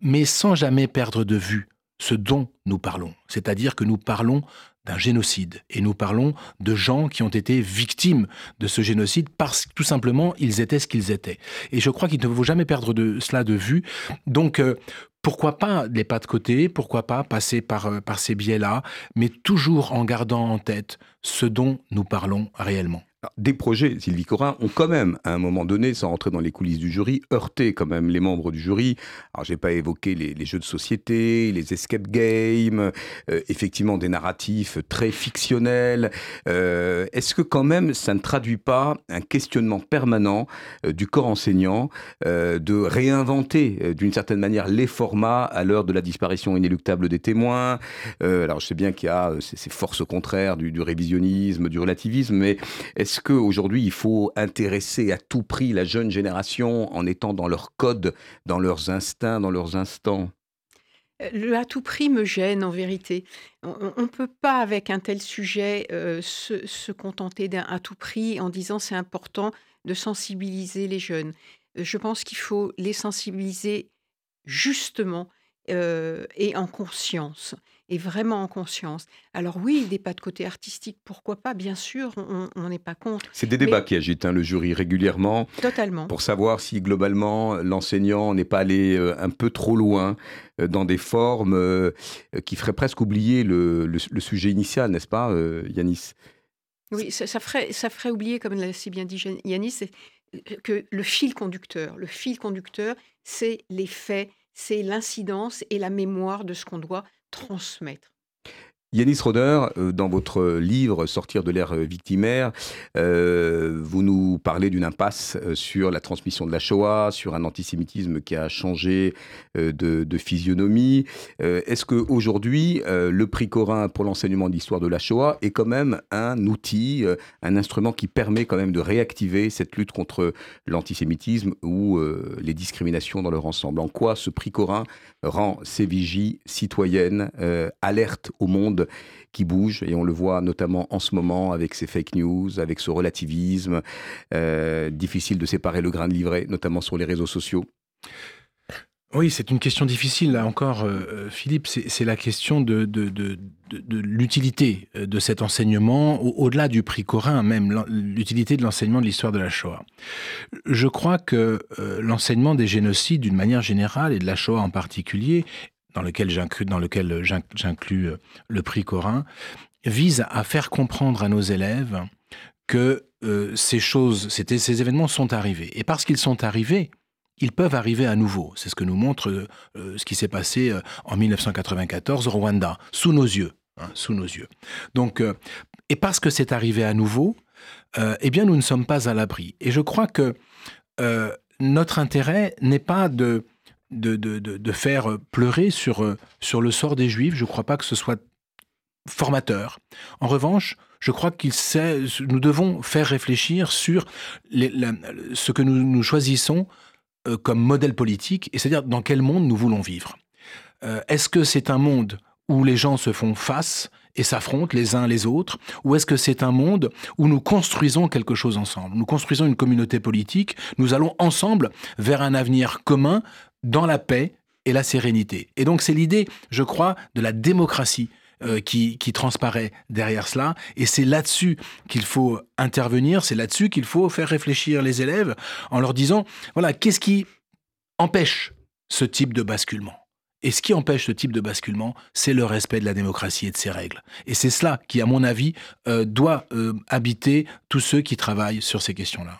mais sans jamais perdre de vue ce dont nous parlons. C'est-à-dire que nous parlons d'un génocide et nous parlons de gens qui ont été victimes de ce génocide parce que tout simplement ils étaient ce qu'ils étaient. Et je crois qu'il ne faut jamais perdre cela de vue. Donc euh, pourquoi pas les pas de côté, pourquoi pas passer par, euh, par ces biais-là, mais toujours en gardant en tête ce dont nous parlons réellement des projets, Sylvie Corin, ont quand même, à un moment donné, sans rentrer dans les coulisses du jury, heurté quand même les membres du jury. Alors, j'ai pas évoqué les, jeux de société, les escape games, euh, effectivement des narratifs très fictionnels. Euh, est-ce que quand même, ça ne traduit pas un questionnement permanent euh, du corps enseignant de réinventer d'une certaine manière les formats à l'heure de la disparition inéluctable des témoins? Alors, je sais bien qu'il y a ces, forces contraires du, du révisionnisme, du relativisme, mais est est-ce qu'aujourd'hui, il faut intéresser à tout prix la jeune génération en étant dans leur code, dans leurs instincts, dans leurs instants? Euh, le à tout prix me gêne en vérité. On ne peut pas, avec un tel sujet, euh, se, contenter d'un à tout prix en disant c'est important de sensibiliser les jeunes. Euh, je pense qu'il faut les sensibiliser justement et en conscience et vraiment en conscience. Alors oui, des pas de côté artistique, pourquoi pas Bien sûr, on n'est pas contre. C'est des débats qui agitent hein, le jury régulièrement. Totalement. Pour savoir si globalement l'enseignant n'est pas allé euh, un peu trop loin euh, dans des formes euh, qui feraient presque oublier le, sujet initial, n'est-ce pas, Yanis? Oui, ça, ferait, ça ferait oublier, comme l'a si bien dit Yanis, que le fil conducteur, le fil conducteur, c'est les faits, c'est l'incidence et la mémoire de ce qu'on doit transmettre. Yanis Roder, euh, dans votre livre Sortir de l'ère victimaire, euh, vous nous parlez d'une impasse euh, sur la transmission de la Shoah, sur un antisémitisme qui a changé de, physionomie. Est-ce qu'aujourd'hui, le prix Corin pour l'enseignement de l'histoire de la Shoah est quand même un outil, un instrument qui permet quand même de réactiver cette lutte contre l'antisémitisme ou les discriminations dans leur ensemble? En quoi ce prix Corin rend ces vigies citoyennes alertes au monde qui bouge, et on le voit notamment en ce moment avec ces fake news, avec ce relativisme. Euh, difficile de séparer le grain de livret, notamment sur les réseaux sociaux. Oui, c'est une question difficile, là encore, euh, euh, Philippe. C'est la question de, l'utilité de cet enseignement, au-delà du prix Corin, même l'utilité de l'enseignement de l'histoire de la Shoah. Je crois que l'enseignement des génocides, d'une manière générale, et de la Shoah en particulier, dans lequel j'inclus euh, le prix Corin, vise à faire comprendre à nos élèves que euh, ces choses, ces événements sont arrivés. Et parce qu'ils sont arrivés, ils peuvent arriver à nouveau. C'est ce que nous montre ce qui s'est passé en 1994 au Rwanda, sous nos yeux. Hein, sous nos yeux. Donc, et parce que c'est arrivé à nouveau, eh bien, nous ne sommes pas à l'abri. Et je crois que notre intérêt n'est pas de de, de, faire pleurer sur, sur le sort des Juifs. Je ne crois pas que ce soit formateur. En revanche, je crois qu'il nous devons faire réfléchir sur ce que nous choisissons euh, comme modèle politique, et c'est-à-dire dans quel monde nous voulons vivre. Euh, est-ce que c'est un monde où les gens se font face et s'affrontent les uns les autres, ou est-ce que c'est un monde où nous construisons quelque chose ensemble? Nous construisons une communauté politique, nous allons ensemble vers un avenir commun dans la paix et la sérénité. Et donc c'est l'idée, je crois, de la démocratie euh, qui, transparaît derrière cela. Et c'est là-dessus qu'il faut intervenir, c'est là-dessus qu'il faut faire réfléchir les élèves en leur disant, voilà, qu'est-ce qui empêche ce type de basculement? Et ce qui empêche ce type de basculement, c'est le respect de la démocratie et de ses règles. Et c'est cela qui, à mon avis, euh, doit euh, habiter tous ceux qui travaillent sur ces questions-là.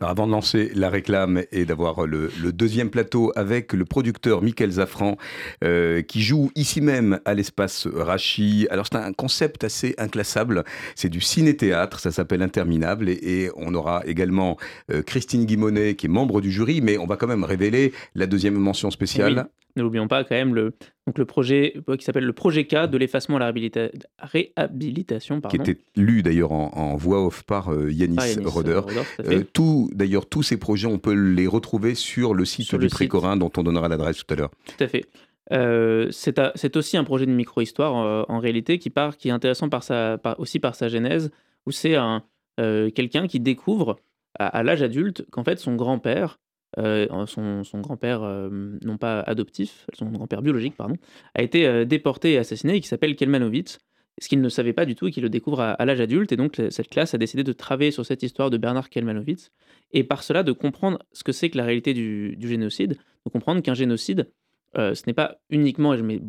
Avant de lancer la réclame et d'avoir le, deuxième plateau avec le producteur Michael Zafran euh, qui joue ici même à l'espace Rachi. Alors c'est un concept assez inclassable, c'est du ciné-théâtre, ça s'appelle Interminable et, on aura également euh, Christine Guimonet qui est membre du jury, mais on va quand même révéler la deuxième mention spéciale. Ne l'oublions pas quand même, le, donc le projet euh, qui s'appelle le projet K de l'effacement à la réhabilitation. Pardon. Qui était lu d'ailleurs en, voix off par euh, Yanis, Roder. Euh, tout, d'ailleurs, tous ces projets, on peut les retrouver sur le site du Précorin dont on donnera l'adresse tout à l'heure. Tout à fait. c'est aussi un projet de micro-histoire en réalité qui, part, qui est intéressant par sa, aussi par sa genèse, où c'est un, quelqu'un qui découvre à l'âge adulte qu'en fait son grand-père euh, son, grand-père, euh, non pas adoptif, son grand-père biologique, pardon, a été euh, déporté et assassiné et qui s'appelle Kelmanovitz, ce qu'il ne savait pas du tout et qu'il le découvre à, l'âge adulte. Et donc, cette classe a décidé de travailler sur cette histoire de Bernard Kelmanovitz et par cela de comprendre ce que c'est que la réalité du, génocide, de comprendre qu'un génocide, ce n'est pas uniquement, et je mets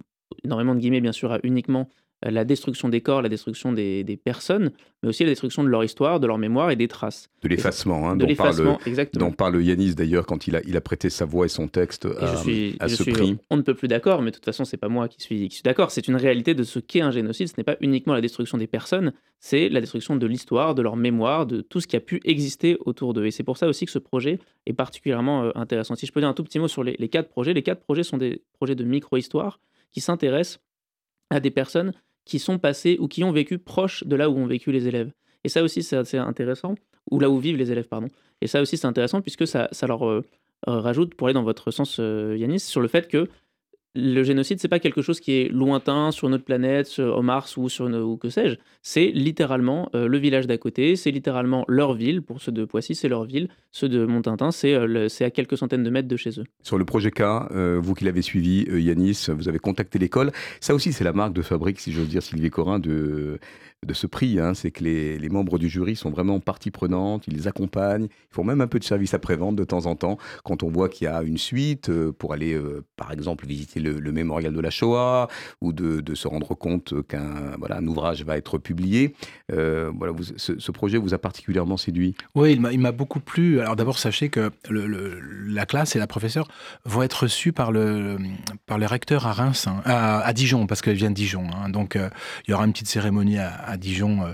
énormément de guillemets bien sûr à uniquement la destruction des corps, la destruction des, personnes, mais aussi la destruction de leur histoire, de leur mémoire et des traces. De l'effacement, hein, dont, parle, dont parle Yanis d'ailleurs quand il a, il a prêté sa voix et son texte à, je suis, ce prix. On ne peut plus d'accord, mais de toute façon, c'est pas moi qui suis, qui suis d'accord. C'est une réalité de ce qu'est un génocide. Ce n'est pas uniquement la destruction des personnes, c'est la destruction de l'histoire, de leur mémoire, de tout ce qui a pu exister autour d'eux. Et c'est pour ça aussi que ce projet est particulièrement euh, intéressant. Si je peux dire un tout petit mot sur les, les quatre projets, les quatre projets sont des projets de micro-histoire qui s'intéressent à des personnes qui sont passées ou qui ont vécu proche de là où ont vécu les élèves. Et ça aussi, c'est assez intéressant, ou là où vivent les élèves, pardon. Et ça aussi, c'est intéressant puisque ça, ça leur euh, rajoute, pour aller dans votre sens, euh, Yanis, sur le fait que le génocide, c'est pas quelque chose qui est lointain sur notre planète, sur, au Mars ou sur ou que sais-je. C'est littéralement euh, le village d'à côté, c'est littéralement leur ville. Pour ceux de Poissy, c'est leur ville. Ceux de Montintin, c'est euh, à quelques centaines de mètres de chez eux. Sur le projet K, euh, vous qui l'avez suivi, Yanis, vous avez contacté l'école. Ça aussi, c'est la marque de fabrique, si j'ose dire, Sylvie Corin, de, de ce prix, hein, c'est que les, membres du jury sont vraiment partie prenante, ils les accompagnent, ils font même un peu de service après-vente de temps en temps, quand on voit qu'il y a une suite, euh, pour aller, euh, par exemple, visiter le, mémorial de la Shoah, ou de, se rendre compte qu'un voilà, un ouvrage va être publié. Euh, voilà, ce, projet vous a particulièrement séduit? Oui, il m'a beaucoup plu. Alors d'abord, sachez que la classe et la professeure vont être reçus par le, par à Reims, hein, à, Dijon, parce qu'elle vient de Dijon. Hein. donc il y aura une petite cérémonie à à Dijon, euh,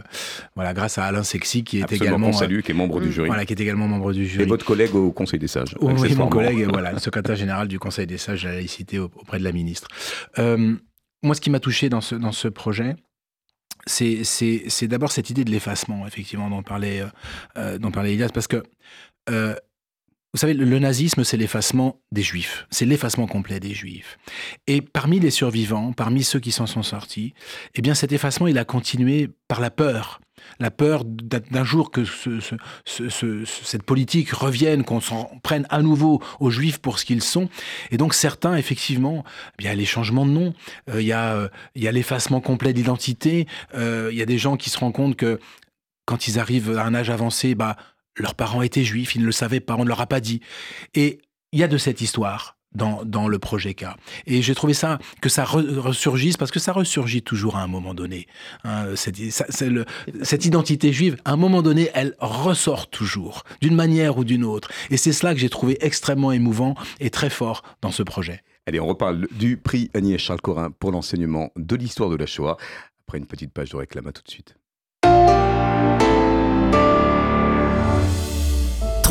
voilà, grâce à Alain Sexy qui est également salue, qui est membre du euh, jury. Voilà, qui est également membre du jury. Et votre collègue au Conseil des sages. oui, mon collègue, voilà, le secrétaire général du Conseil des sages à la laïcité auprès de la ministre. Euh, moi, ce qui m'a touché dans ce, dans ce projet, c'est d'abord cette idée de l'effacement, effectivement, dont parlait, dont parlait Elias, parce que vous savez, le nazisme, c'est l'effacement des juifs. C'est l'effacement complet des juifs. Et parmi les survivants, parmi ceux qui s'en sont sortis, eh bien, cet effacement, il a continué par la peur. La peur d'un jour que cette politique revienne, qu'on s'en prenne à nouveau aux juifs pour ce qu'ils sont. Et donc, certains, effectivement, eh il y a les changements de nom, euh, il y a, euh, a l'effacement complet d'identité, euh, il y a des gens qui se rendent compte que quand ils arrivent à un âge avancé, bah, leurs parents étaient juifs, ils ne le savaient pas, on ne leur a pas dit. Et il y a de cette histoire dans, dans le projet K. Et j'ai trouvé ça, que ça ressurgisse, parce que ça ressurgit toujours à un moment donné. Hein, cette, cette identité juive, à un moment donné, elle ressort toujours, d'une manière ou d'une autre. Et c'est cela que j'ai trouvé extrêmement émouvant et très fort dans ce projet. Allez, on reparle du prix Agnès Charles Corin pour l'enseignement de l'histoire de la Shoah. Après une petite page de réclame, tout de suite.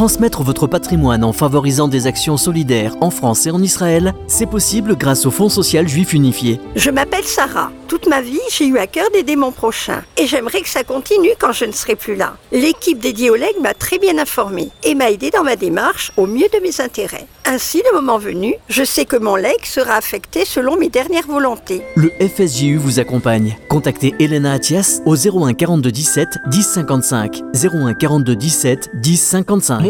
Transmettre votre patrimoine en favorisant des actions solidaires en France et en Israël, c'est possible grâce au Fonds social juif unifié. Je m'appelle Sarah. Toute ma vie, j'ai eu à cœur d'aider mon prochain. Et j'aimerais que ça continue quand je ne serai plus là. L'équipe dédiée au leg m'a très bien informée et m'a aidé dans ma démarche au mieux de mes intérêts. Ainsi, le moment venu, je sais que mon leg sera affecté selon mes dernières volontés. Le FSJU vous accompagne. Contactez Elena Atias au 01 42 17 10 55. 01 42 17 10 55.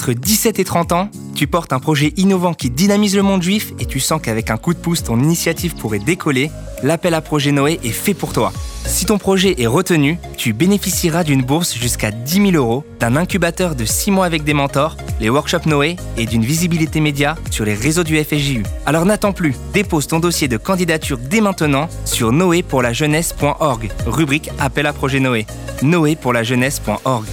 entre 17 et 30 ans, tu portes un projet innovant qui dynamise le monde juif et tu sens qu'avec un coup de pouce, ton initiative pourrait décoller, l'appel à projet Noé est fait pour toi. Si ton projet est retenu, tu bénéficieras d'une bourse jusqu'à 10 000 euros, d'un incubateur de 6 mois avec des mentors, les workshops Noé et d'une visibilité média sur les réseaux du FSJU. Alors n'attends plus, dépose ton dossier de candidature dès maintenant sur noépourlajeunesse.org, rubrique Appel à projet Noé. noépourlajeunesse.org.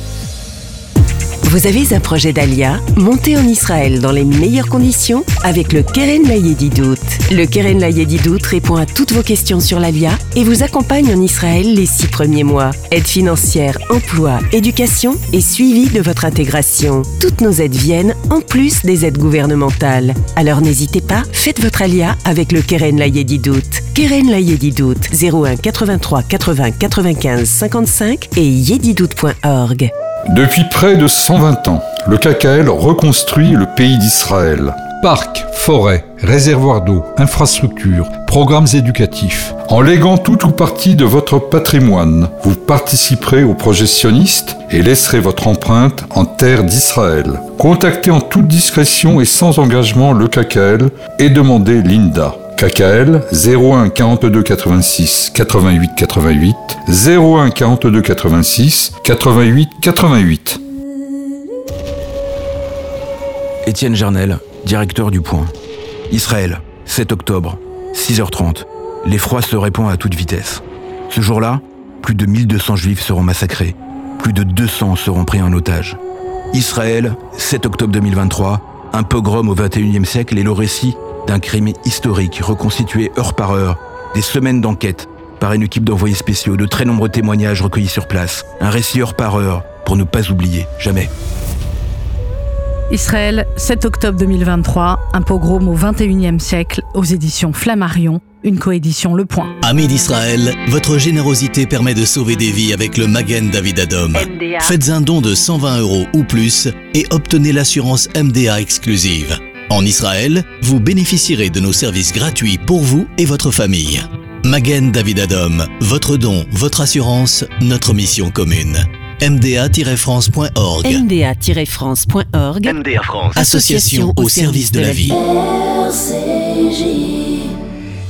Vous avez un projet d'Alia Montez en Israël dans les meilleures conditions avec le Keren Layedidout. Le Keren Layedidout répond à toutes vos questions sur l'Alia et vous accompagne en Israël les six premiers mois. Aide financière, emploi, éducation et suivi de votre intégration. Toutes nos aides viennent en plus des aides gouvernementales. Alors n'hésitez pas, faites votre Alia avec le Keren Layedidout. Keren Layedidout 01 83 80 95 55 et yedidout.org. Depuis près de 120 ans, le KKL reconstruit le pays d'Israël. Parcs, forêts, réservoirs d'eau, infrastructures, programmes éducatifs. En léguant tout ou partie de votre patrimoine, vous participerez au projet sioniste et laisserez votre empreinte en terre d'Israël. Contactez en toute discrétion et sans engagement le KKL et demandez l'INDA. KKL 01 42 86 88 88 01 42 86 88 88. Étienne Jarnel, directeur du Point. Israël, 7 octobre, 6h30. L'effroi se répand à toute vitesse. Ce jour-là, plus de 1200 juifs seront massacrés. Plus de 200 seront pris en otage. Israël, 7 octobre 2023, un pogrom au 21e siècle et le récit d'un crime historique reconstitué heure par heure, des semaines d'enquête par une équipe d'envoyés spéciaux, de très nombreux témoignages recueillis sur place, un récit heure par heure pour ne pas oublier, jamais. Israël, 7 octobre 2023, un pogrom au 21e siècle aux éditions Flammarion, une coédition Le Point. Amis d'Israël, votre générosité permet de sauver des vies avec le Magen David Adom. Faites un don de 120 euros ou plus et obtenez l'assurance MDA exclusive. En Israël, vous bénéficierez de nos services gratuits pour vous et votre famille. Magen David Adom, votre don, votre assurance, notre mission commune. mda-france.org mda-france.org MDA France Association au service de la vie.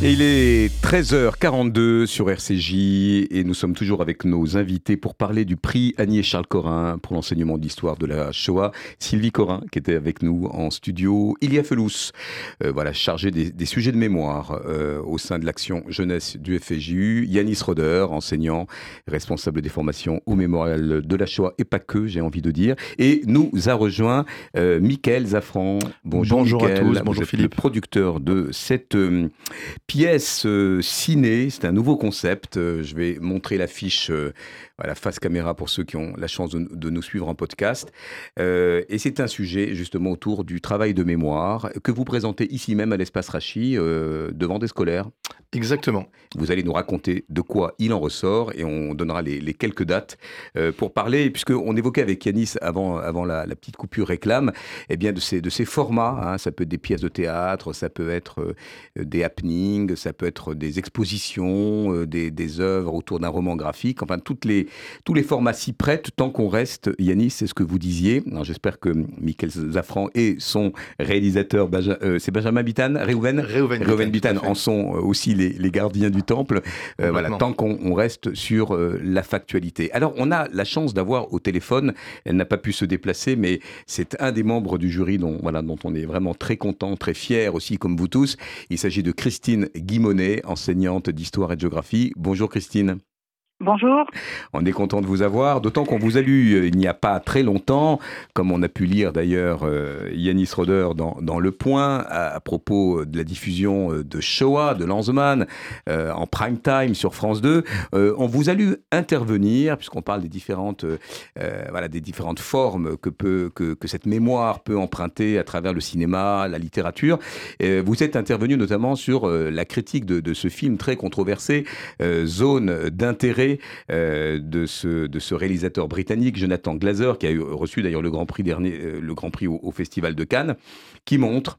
Et il est 13h42 sur RCJ et nous sommes toujours avec nos invités pour parler du prix Agnès Charles Corin pour l'enseignement d'histoire de la Shoah. Sylvie Corin qui était avec nous en studio. Ilia Felous, euh, voilà, chargé des, sujets de mémoire euh, au sein de l'action jeunesse du FJU. Yanis Roder, enseignant, responsable des formations au mémorial de la Shoah et pas que, j'ai envie de dire. Et nous a rejoint euh, Mickaël Zafran. Bonjour, bonjour à tous, bonjour Philippe. Le producteur de cette pièce euh, ciné, c'est un nouveau concept. Euh, je vais montrer l'affiche euh, à la face caméra pour ceux qui ont la chance de, nous suivre en podcast. et c'est un sujet justement autour du travail de mémoire que vous présentez ici même à l'espace Rachi devant des scolaires. Exactement. Vous allez nous raconter de quoi il en ressort et on donnera les, quelques dates pour parler, puisqu'on évoquait avec Yanis avant, avant la, petite coupure réclame, eh bien de ces, de ces formats. Hein. ça peut être des pièces de théâtre, ça peut être des happenings ça peut être des expositions, euh, des, des, œuvres autour d'un roman graphique, enfin toutes les, tous les formats s'y prêtent tant qu'on reste, Yanis, c'est ce que vous disiez. J'espère que Michael Zafran et son réalisateur, euh, c'est Benjamin Bitan, Réhouven, Réhouven Bitan, en sont euh, aussi les, les gardiens du temple, voilà, tant qu'on reste sur la factualité. Alors on a la chance d'avoir au téléphone, elle n'a pas pu se déplacer, mais c'est un des membres du jury dont, voilà, dont on est vraiment très content, très fier aussi, comme vous tous. Il s'agit de Christine Guimonet, enseignante d'histoire et de géographie. Bonjour Christine. Bonjour. On est content de vous avoir, d'autant qu'on vous a lu euh, il n'y a pas très longtemps, comme on a pu lire d'ailleurs euh, Yanis Roder dans, Le Point, à, propos de la diffusion euh, de Shoah, de Lanzmann, en prime time sur France 2. on vous a lu intervenir, puisqu'on parle des différentes, voilà, des différentes formes que, peut, que, cette mémoire peut emprunter à travers le cinéma, la littérature. vous êtes intervenu notamment sur la critique de, ce film très controversé, Zone d'intérêt euh, de, ce, de ce réalisateur britannique, Jonathan Glazer, qui a eu, reçu d'ailleurs le Grand Prix, dernier, euh, le Grand Prix au Festival de Cannes, qui montre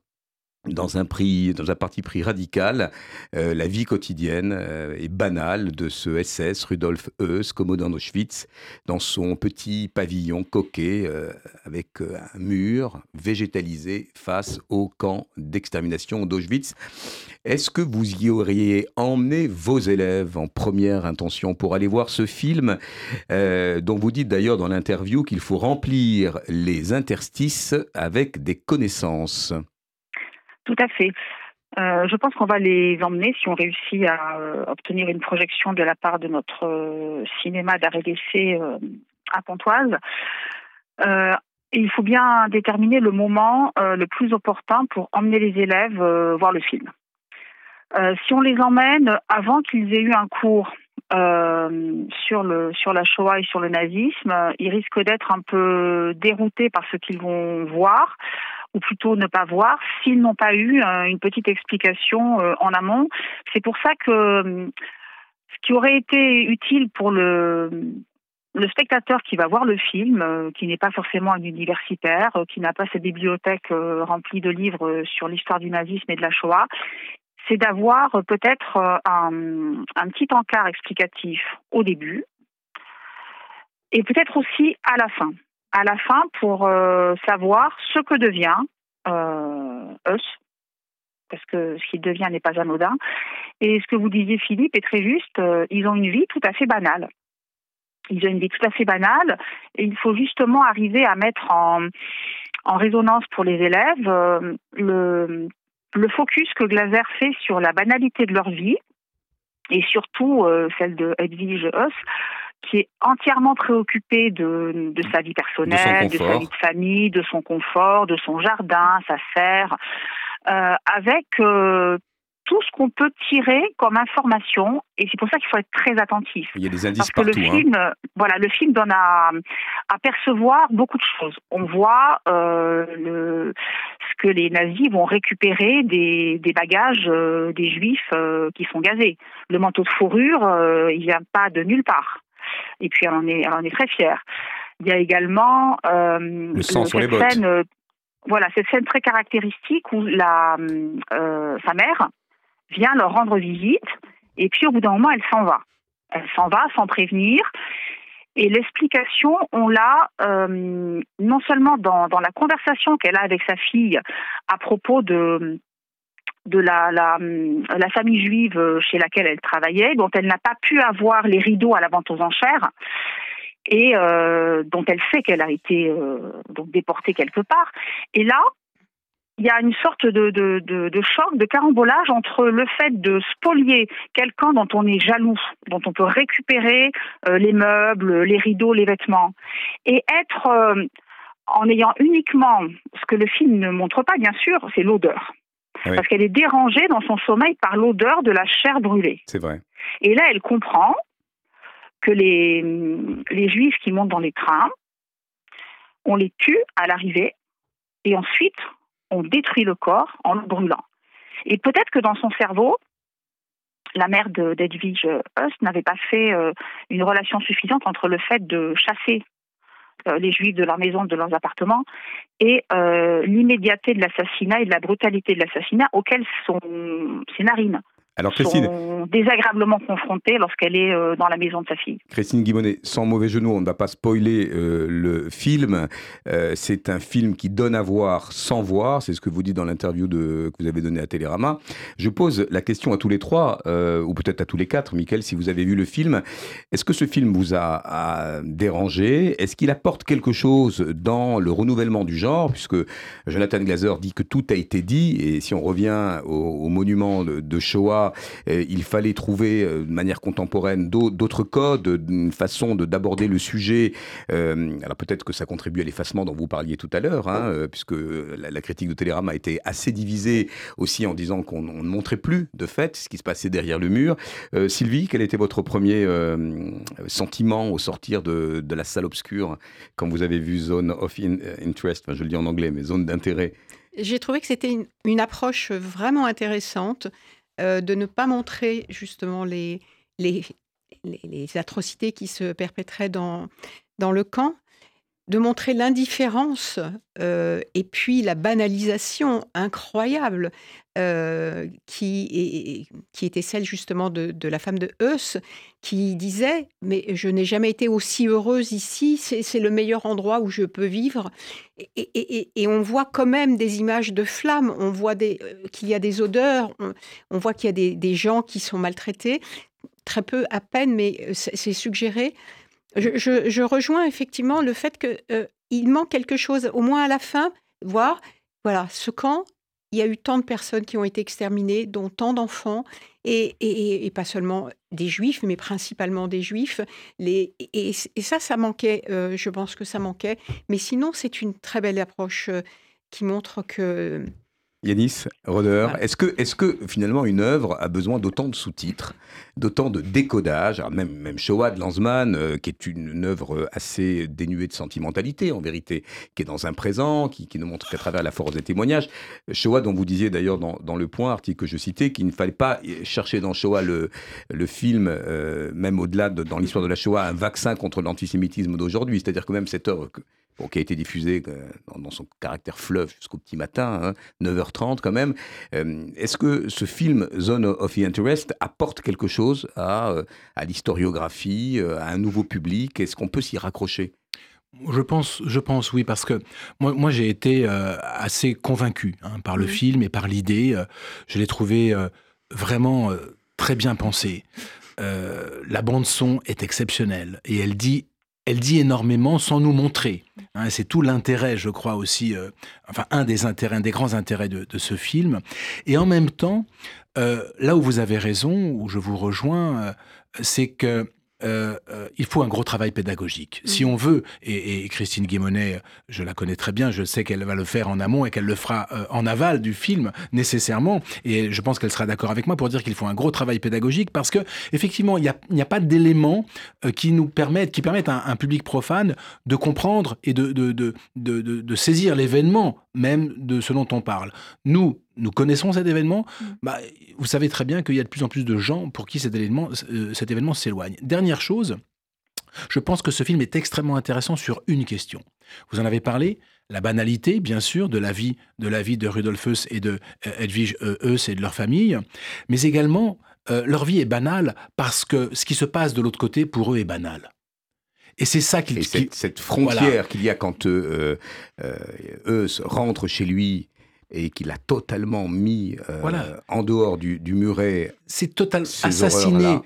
dans un, prix, dans un parti pris radical, euh, la vie quotidienne et banale de ce SS, Rudolf Heuss, commandant d'Auschwitz, dans son petit pavillon coquet, avec un mur végétalisé face au camp d'extermination d'Auschwitz. Est-ce que vous y auriez emmené vos élèves en première intention pour aller voir ce film, dont vous dites d'ailleurs dans l'interview qu'il faut remplir les interstices avec des connaissances? Tout à fait. Euh, je pense qu'on va les emmener si on réussit à euh, obtenir une projection de la part de notre euh, cinéma d'arrêt d'essai à Pontoise. il faut bien déterminer le moment le plus opportun pour emmener les élèves voir le film. Si on les emmène avant qu'ils aient eu un cours sur le sur la Shoah et sur le nazisme, ils risquent d'être un peu déroutés par ce qu'ils vont voir ou plutôt ne pas voir, s'ils n'ont pas eu euh, une petite explication euh, en amont. C'est pour ça que euh, ce qui aurait été utile pour le, le spectateur qui va voir le film, qui n'est pas forcément un universitaire, qui n'a pas sa bibliothèque remplie de livres sur l'histoire du nazisme et de la Shoah, c'est d'avoir peut-être un, un, petit encart explicatif au début et peut-être aussi à la fin à la fin pour euh, savoir ce que devient euh, Us, parce que ce qu'il devient n'est pas anodin. Et ce que vous disiez, Philippe, est très juste. Euh, ils ont une vie tout à fait banale. Ils ont une vie tout à fait banale, et il faut justement arriver à mettre en, en résonance pour les élèves euh, le, le focus que Glaser fait sur la banalité de leur vie, et surtout celle de Edwige Huss, qui est entièrement préoccupé de, de sa vie personnelle, de, sa vie de famille, de son confort, de son jardin, sa serre, euh, avec euh, tout ce qu'on peut tirer comme information, et c'est pour ça qu'il faut être très attentif. Il y a des indices Parce que le hein. film, voilà, le film donne à, à, percevoir beaucoup de choses. On voit euh, le, ce que les nazis vont récupérer des, des bagages euh, des juifs euh, qui sont gazés. Le manteau de fourrure, il vient pas de nulle part. Et puis elle en est, est très fière. Il y a également euh, cette scène, euh, voilà, cette scène très caractéristique où la, euh, sa mère vient leur rendre visite et puis au bout d'un moment elle s'en va. Elle s'en va sans prévenir. Et l'explication, on l'a non seulement dans, dans la conversation qu'elle a avec sa fille à propos de, de la, la, famille juive euh, chez laquelle elle travaillait, dont elle n'a pas pu avoir les rideaux à la vente aux enchères et euh, dont elle sait qu'elle a été euh, donc déportée quelque part. Et là, il y a une sorte de, de, de, de, choc, de carambolage entre le fait de spolier quelqu'un dont on est jaloux, dont on peut récupérer les meubles, les rideaux, les vêtements, et être en ayant uniquement ce que le film ne montre pas, bien sûr, c'est l'odeur oui. parce qu'elle est dérangée dans son sommeil par l'odeur de la chair brûlée. C'est vrai. Et là, elle comprend que les, les juifs qui montent dans les trains, on les tue à l'arrivée et ensuite on détruit le corps en le brûlant. Et peut-être que dans son cerveau, la mère de- d'Edwige Huss n'avait pas fait euh, une relation suffisante entre le fait de chasser euh, les juifs de leur maison, de leurs appartements, et euh, l'immédiateté de l'assassinat et de la brutalité de l'assassinat auquel son, ses narines Alors Christine, sont désagréablement confrontées lorsqu'elle est euh, dans la maison de sa fille. Christine Guimonet, sans mauvais mots, on ne va pas spoiler euh, le film. Euh, c'est un film qui donne à voir sans voir. C'est ce que vous dites dans l'interview que vous avez donnée à Télérama. Je pose la question à tous les trois, ou peut-être à tous les quatre, Michael, si vous avez vu le film. Est-ce que ce film vous a, a dérangé? Est-ce qu'il apporte quelque chose dans le renouvellement du genre? Puisque Jonathan Glazer dit que tout a été dit. Et si on revient au, au monument de, de Shoah, euh, il fallait trouver euh, de manière contemporaine d'au- d'autres codes, une façon de- d'aborder le sujet. Euh, alors peut-être que ça contribue à l'effacement dont vous parliez tout à l'heure, hein, euh, puisque la, critique de Télérama a été assez divisée aussi en disant qu'on on ne montrait plus de fait ce qui se passait derrière le mur. Euh, Sylvie, quel était votre premier euh, sentiment au sortir de, la salle obscure quand vous avez vu Zone of In- Interest, enfin je le dis en anglais, mais zone d'intérêt? J'ai trouvé que c'était une approche vraiment intéressante euh, de ne pas montrer justement les, les, les, atrocités qui se perpétraient dans, dans le camp, de montrer l'indifférence euh, et puis la banalisation incroyable euh, qui, était celle justement de, la femme de Heuss, qui disait Mais je n'ai jamais été aussi heureuse ici, c'est le meilleur endroit où je peux vivre. Et, on voit quand même des images de flammes, on voit euh, qu'il y a des odeurs, on, voit qu'il y a des, gens qui sont maltraités, très peu à peine, mais c'est suggéré. Je, rejoins effectivement le fait qu'il manque quelque chose, au moins à la fin, voir, voilà, ce camp, il y a eu tant de personnes qui ont été exterminées, dont tant d'enfants, et, pas seulement des juifs, mais principalement des juifs. Et ça, ça manquait, euh, je pense que ça manquait. Mais sinon, c'est une très belle approche euh, qui montre que Yanis, Roder, est-ce que, est que finalement une œuvre a besoin d'autant de sous-titres, d'autant de décodage? Alors même, même Shoah de Lanzmann, euh, qui est une, une œuvre assez dénuée de sentimentalité en vérité, qui est dans un présent, qui, qui ne montre qu'à travers la force des témoignages. Shoah dont vous disiez d'ailleurs dans, dans le point, article que je citais, qu'il ne fallait pas chercher dans Shoah le, le film, euh, même au-delà de dans l'histoire de la Shoah, un vaccin contre l'antisémitisme d'aujourd'hui. C'est-à-dire que même cette œuvre bon, qui a été diffusée euh, dans, son caractère fleuve jusqu'au petit matin, hein, 9h30 quand même. Euh, Est-ce que ce film Zone of Interest apporte quelque chose à, euh, à l'historiographie, à un nouveau public? Est-ce qu'on peut s'y raccrocher? Je pense, je pense oui, parce que moi, moi j'ai été euh, assez convaincu hein, par le Mhm. film et par l'idée. Euh, je l'ai trouvé euh, vraiment très bien pensé. La bande son est exceptionnelle et elle dit, elle dit énormément sans nous montrer. Hein, c'est tout l'intérêt, je crois aussi, euh, enfin un des intérêts, un des grands intérêts de, ce film. Et en même temps, euh, là où vous avez raison, où je vous rejoins, euh, c'est que euh, euh, il faut un gros travail pédagogique. Si on veut, et, et Christine Guémonet, je la connais très bien, je sais qu'elle va le faire en amont et qu'elle le fera euh, en aval du film nécessairement, et je pense qu'elle sera d'accord avec moi pour dire qu'il faut un gros travail pédagogique parce que effectivement, il n'y a, pas d'éléments qui nous permettent, qui permettent à un public profane de comprendre et de- de saisir l'événement même de ce dont on parle. Nous, nous connaissons cet événement. Bah, vous savez très bien qu'il y a de plus en plus de gens pour qui cet événement, euh, cet événement s'éloigne. Dernière chose, je pense que ce film est extrêmement intéressant sur une question. Vous en avez parlé, la banalité, bien sûr, de la vie de, la vie de Rudolf Heuss et de euh, Edwige euh, Heuss et de leur famille, mais également, euh, leur vie est banale parce que ce qui se passe de l'autre côté, pour eux, est banal. Et c'est ça qui... Et cette, cette frontière Voilà. qu'il y a quand euh, euh, Eus rentre chez lui et qu'il a totalement mis euh, Voilà. en dehors du, du muret. C'est total. Assassiner, horreurs-là.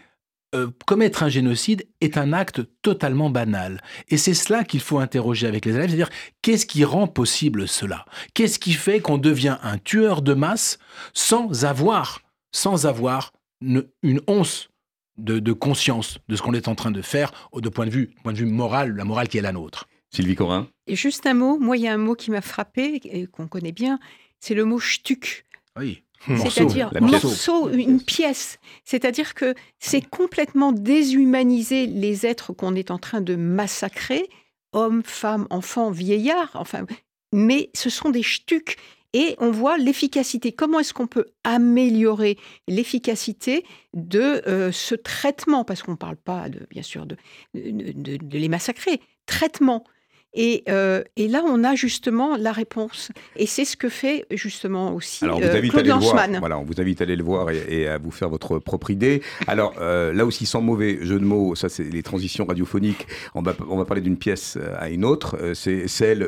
euh, commettre un génocide est un acte totalement banal. Et c'est cela qu'il faut interroger avec les élèves, c'est-à-dire qu'est-ce qui rend possible cela? Qu'est-ce qui fait qu'on devient un tueur de masse sans avoir, sans avoir ne- une once de, de conscience de ce qu'on est en train de faire, au de point de vue, point de vue moral, la morale qui est la nôtre? Sylvie Corin Et juste un mot, moi il y a un mot qui m'a frappé et qu'on connaît bien, c'est le mot shtuk. Oui. C'est-à-dire morceau, une pièce. C'est-à-dire que c'est complètement déshumaniser les êtres qu'on est en train de massacrer, hommes, femmes, enfants, vieillards. Enfin, mais ce sont des stucs et on voit l'efficacité. Comment est-ce qu'on peut améliorer l'efficacité de euh, ce traitement? Parce qu'on ne parle pas, de, bien sûr, de, de les massacrer. Traitement. Euh, et, là, on a justement la réponse. Et c'est ce que fait justement aussi Alors, on vous euh, le voir. Voilà, on vous invite à aller le voir et, à vous faire votre propre idée. Alors euh, là aussi, sans mauvais jeu de mots, ça c'est les transitions radiophoniques. On va, on va parler d'une pièce à une autre. C'est celle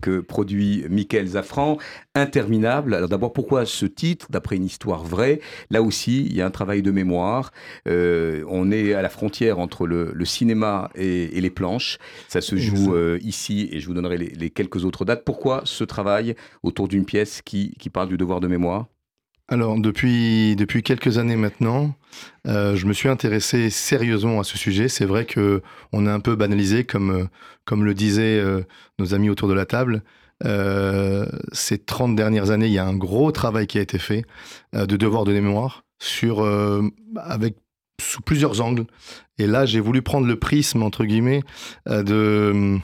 que produit Michael Zafran, Interminable. Alors d'abord, pourquoi ce titre D'après une histoire vraie? Là aussi, il y a un travail de mémoire. on est à la frontière entre le, cinéma et, les planches. Ça se joue ici et je vous donnerai les, quelques autres dates. Pourquoi ce travail autour d'une pièce qui, parle du devoir de mémoire? Alors depuis, depuis quelques années maintenant, euh, je me suis intéressé sérieusement à ce sujet. C'est vrai que on a un peu banalisé, comme, euh, comme le disaient euh, nos amis autour de la table. ces 30 dernières années, il y a un gros travail qui a été fait de devoir de mémoire sur, avec, sous plusieurs angles. Et là, j'ai voulu prendre le prisme, entre guillemets, de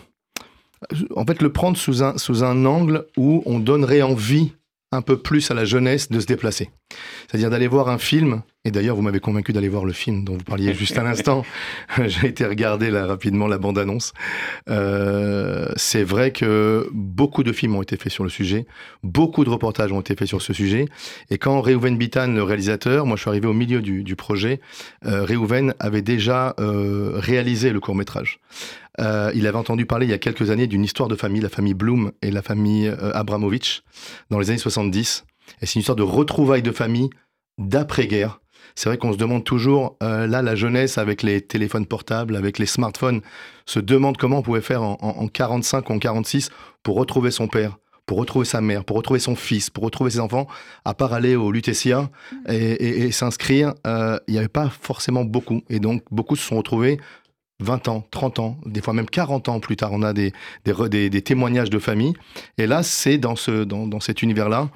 en fait, le prendre sous un, sous un angle où on donnerait envie un peu plus à la jeunesse de se déplacer. C'est-à-dire d'aller voir un film, et d'ailleurs vous m'avez convaincu d'aller voir le film dont vous parliez juste à l'instant, j'ai été regarder là rapidement la bande-annonce. Euh, c'est vrai que beaucoup de films ont été faits sur le sujet, beaucoup de reportages ont été faits sur ce sujet, et quand Reuven Bitan, le réalisateur, moi je suis arrivé au milieu du, du projet, euh, Reuven avait déjà euh, réalisé le court-métrage. Euh, il avait entendu parler il y a quelques années d'une histoire de famille, la famille Bloom et la famille euh, Abramovich, dans les années 70. Et c'est une histoire de retrouvailles de famille d'après-guerre. C'est vrai qu'on se demande toujours, euh, là, la jeunesse avec les téléphones portables, avec les smartphones, se demande comment on pouvait faire en, en 45 ou en 46 pour retrouver son père, pour retrouver sa mère, pour retrouver son fils, pour retrouver ses enfants, à part aller au Lutetia et, et s'inscrire, il n'y avait pas forcément beaucoup. Et donc, beaucoup se sont retrouvés 20 ans, 30 ans, des fois même 40 ans plus tard, on a des, des, témoignages de famille. Et là, c'est dans, ce, dans, cet univers-là.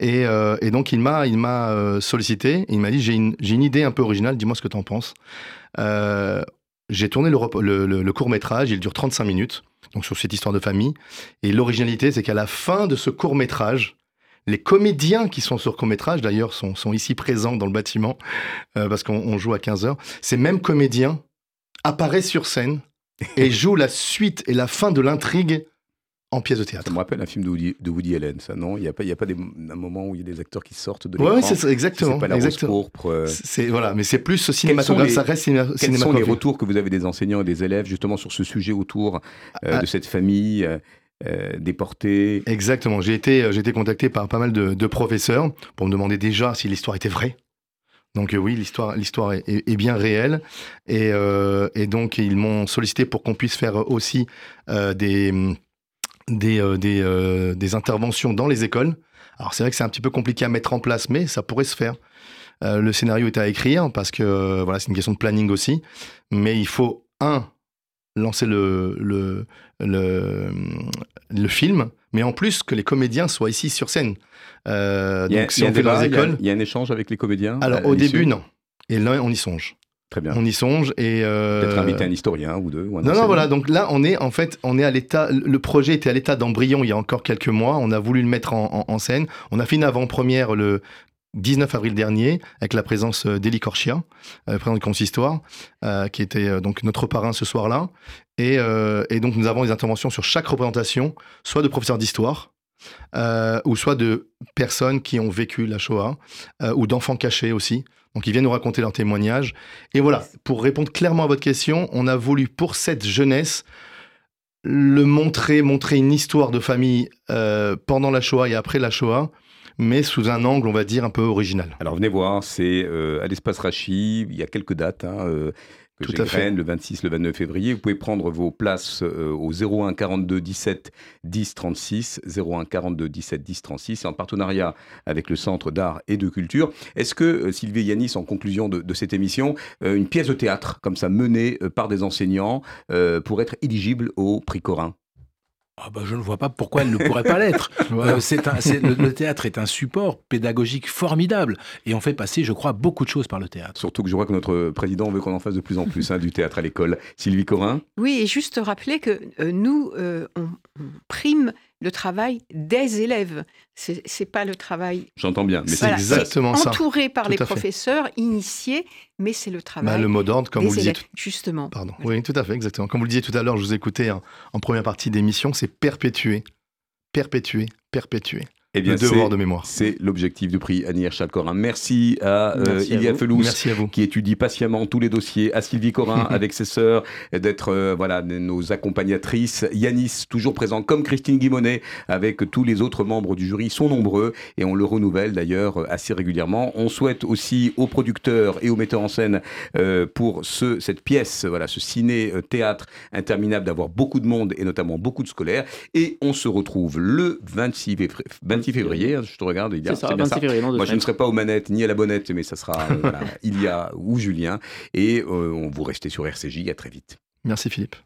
Et, euh, donc, il m'a, euh, sollicité, il m'a dit, j'ai une, une, idée un peu originale, dis-moi ce que tu en penses. Euh, j'ai tourné le, le, court-métrage, il dure 35 minutes, donc sur cette histoire de famille. Et l'originalité, c'est qu'à la fin de ce court-métrage, les comédiens qui sont sur court-métrage, d'ailleurs, sont, sont, ici présents dans le bâtiment, parce qu'on joue à 15 heures. Ces mêmes comédiens apparaît sur scène et joue la suite et la fin de l'intrigue en pièce de théâtre. Ça me rappelle un film de Woody, Allen, ça, non? Il n'y a pas, il y a pas des, un moment où il y a des acteurs qui sortent de l'écran Oui, c'est exactement. C'est pas la exactement. pourpre. Euh. C'est, voilà, mais c'est plus cinématographe, ça reste cinématographe. Quels sont les retours que vous avez des enseignants et des élèves justement sur ce sujet autour euh, ah. de cette famille euh, déportée? Exactement. J'ai été, j'ai été contacté par pas mal de, de professeurs pour me demander déjà si l'histoire était vraie. Donc euh, oui, l'histoire, est, bien réelle. Euh, et, donc, ils m'ont sollicité pour qu'on puisse faire aussi euh, des, des, interventions dans les écoles. Alors c'est vrai que c'est un petit peu compliqué à mettre en place, mais ça pourrait se faire. le scénario est à écrire parce que voilà, c'est une question de planning aussi. Mais il faut, un, lancer le film, mais en plus que les comédiens soient ici sur scène. Euh, donc, si on fait dans les écoles. Il y, a un échange avec les comédiens Alors, au début, non. Et là, on y songe. Très bien. On y songe et euh... peut-être inviter un historien ou deux. Ou un non, non, voilà. Donc là, on est en fait, on est à l'état. Le projet était à l'état d'embryon il y a encore quelques mois. On a voulu le mettre en, en, scène. On a fait une avant-première le 19 avril dernier, avec la présence euh, d'Eli Corchia, euh, président du consistoire, euh, qui était euh, donc notre parrain ce soir-là. Et, et, donc nous avons des interventions sur chaque représentation, soit de professeurs d'histoire, ou soit de personnes qui ont vécu la Shoah, ou d'enfants cachés aussi. Donc ils viennent nous raconter leurs témoignages. Et voilà, pour répondre clairement à votre question, on a voulu pour cette jeunesse le montrer, montrer une histoire de famille euh, pendant la Shoah et après la Shoah, mais sous un angle, on va dire, un peu original. Alors venez voir, c'est à l'espace Rachi, il y a quelques dates. Hein, que Tout le 26, le 29 février. Vous pouvez prendre vos places euh, au 01 42 17 10 36, 01 42 17 10 36, en partenariat avec le Centre d'art et de culture. Est-ce que, euh, Sylvie Yanis, en conclusion de, cette émission, euh, une pièce de théâtre comme ça menée par des enseignants pour être éligible au prix Corin? Ah bah, je ne vois pas pourquoi elle ne pourrait pas l'être. Euh, c'est le, théâtre est un support pédagogique formidable et on fait passer, je crois, beaucoup de choses par le théâtre. Surtout que je vois que notre président veut qu'on en fasse de plus en plus hein, du théâtre à l'école. Sylvie Corin? Oui, et juste rappeler que euh, nous, euh, on, prime le travail des élèves. C'est, n'est pas le travail. J'entends bien, mais c'est exactement ça. Entouré par les professeurs, initiés, mais c'est le bah, travail. le mot d'ordre, comme vous le disiez. Justement. Pardon. Oui, tout à fait, exactement. Comme vous le disiez tout à l'heure, je vous écoutais en, en première partie d'émission, c'est perpétuer, perpétuer, perpétuer. Eh bien, le devoir de mémoire. C'est l'objectif du prix Annie Corin. Merci à euh, Ilia Felous, qui étudie patiemment tous les dossiers, à Sylvie Corin avec ses sœurs, d'être euh, voilà nos accompagnatrices. Yanis, toujours présent comme Christine Guimonet, avec tous les autres membres du jury, sont nombreux et on le renouvelle d'ailleurs assez régulièrement. On souhaite aussi aux producteurs et aux metteurs en scène euh, pour ce, cette pièce, voilà, ce ciné-théâtre interminable d'avoir beaucoup de monde et notamment beaucoup de scolaires. Et on se retrouve le 26 février 26 février, hein, je te regarde, il y a. Ça, 26 février, Moi, je ne serai pas aux manettes ni à la bonnette, mais ça sera euh, voilà, Ilia ou Julien. Et euh, on vous restez sur RCJ. À très vite. Merci Philippe.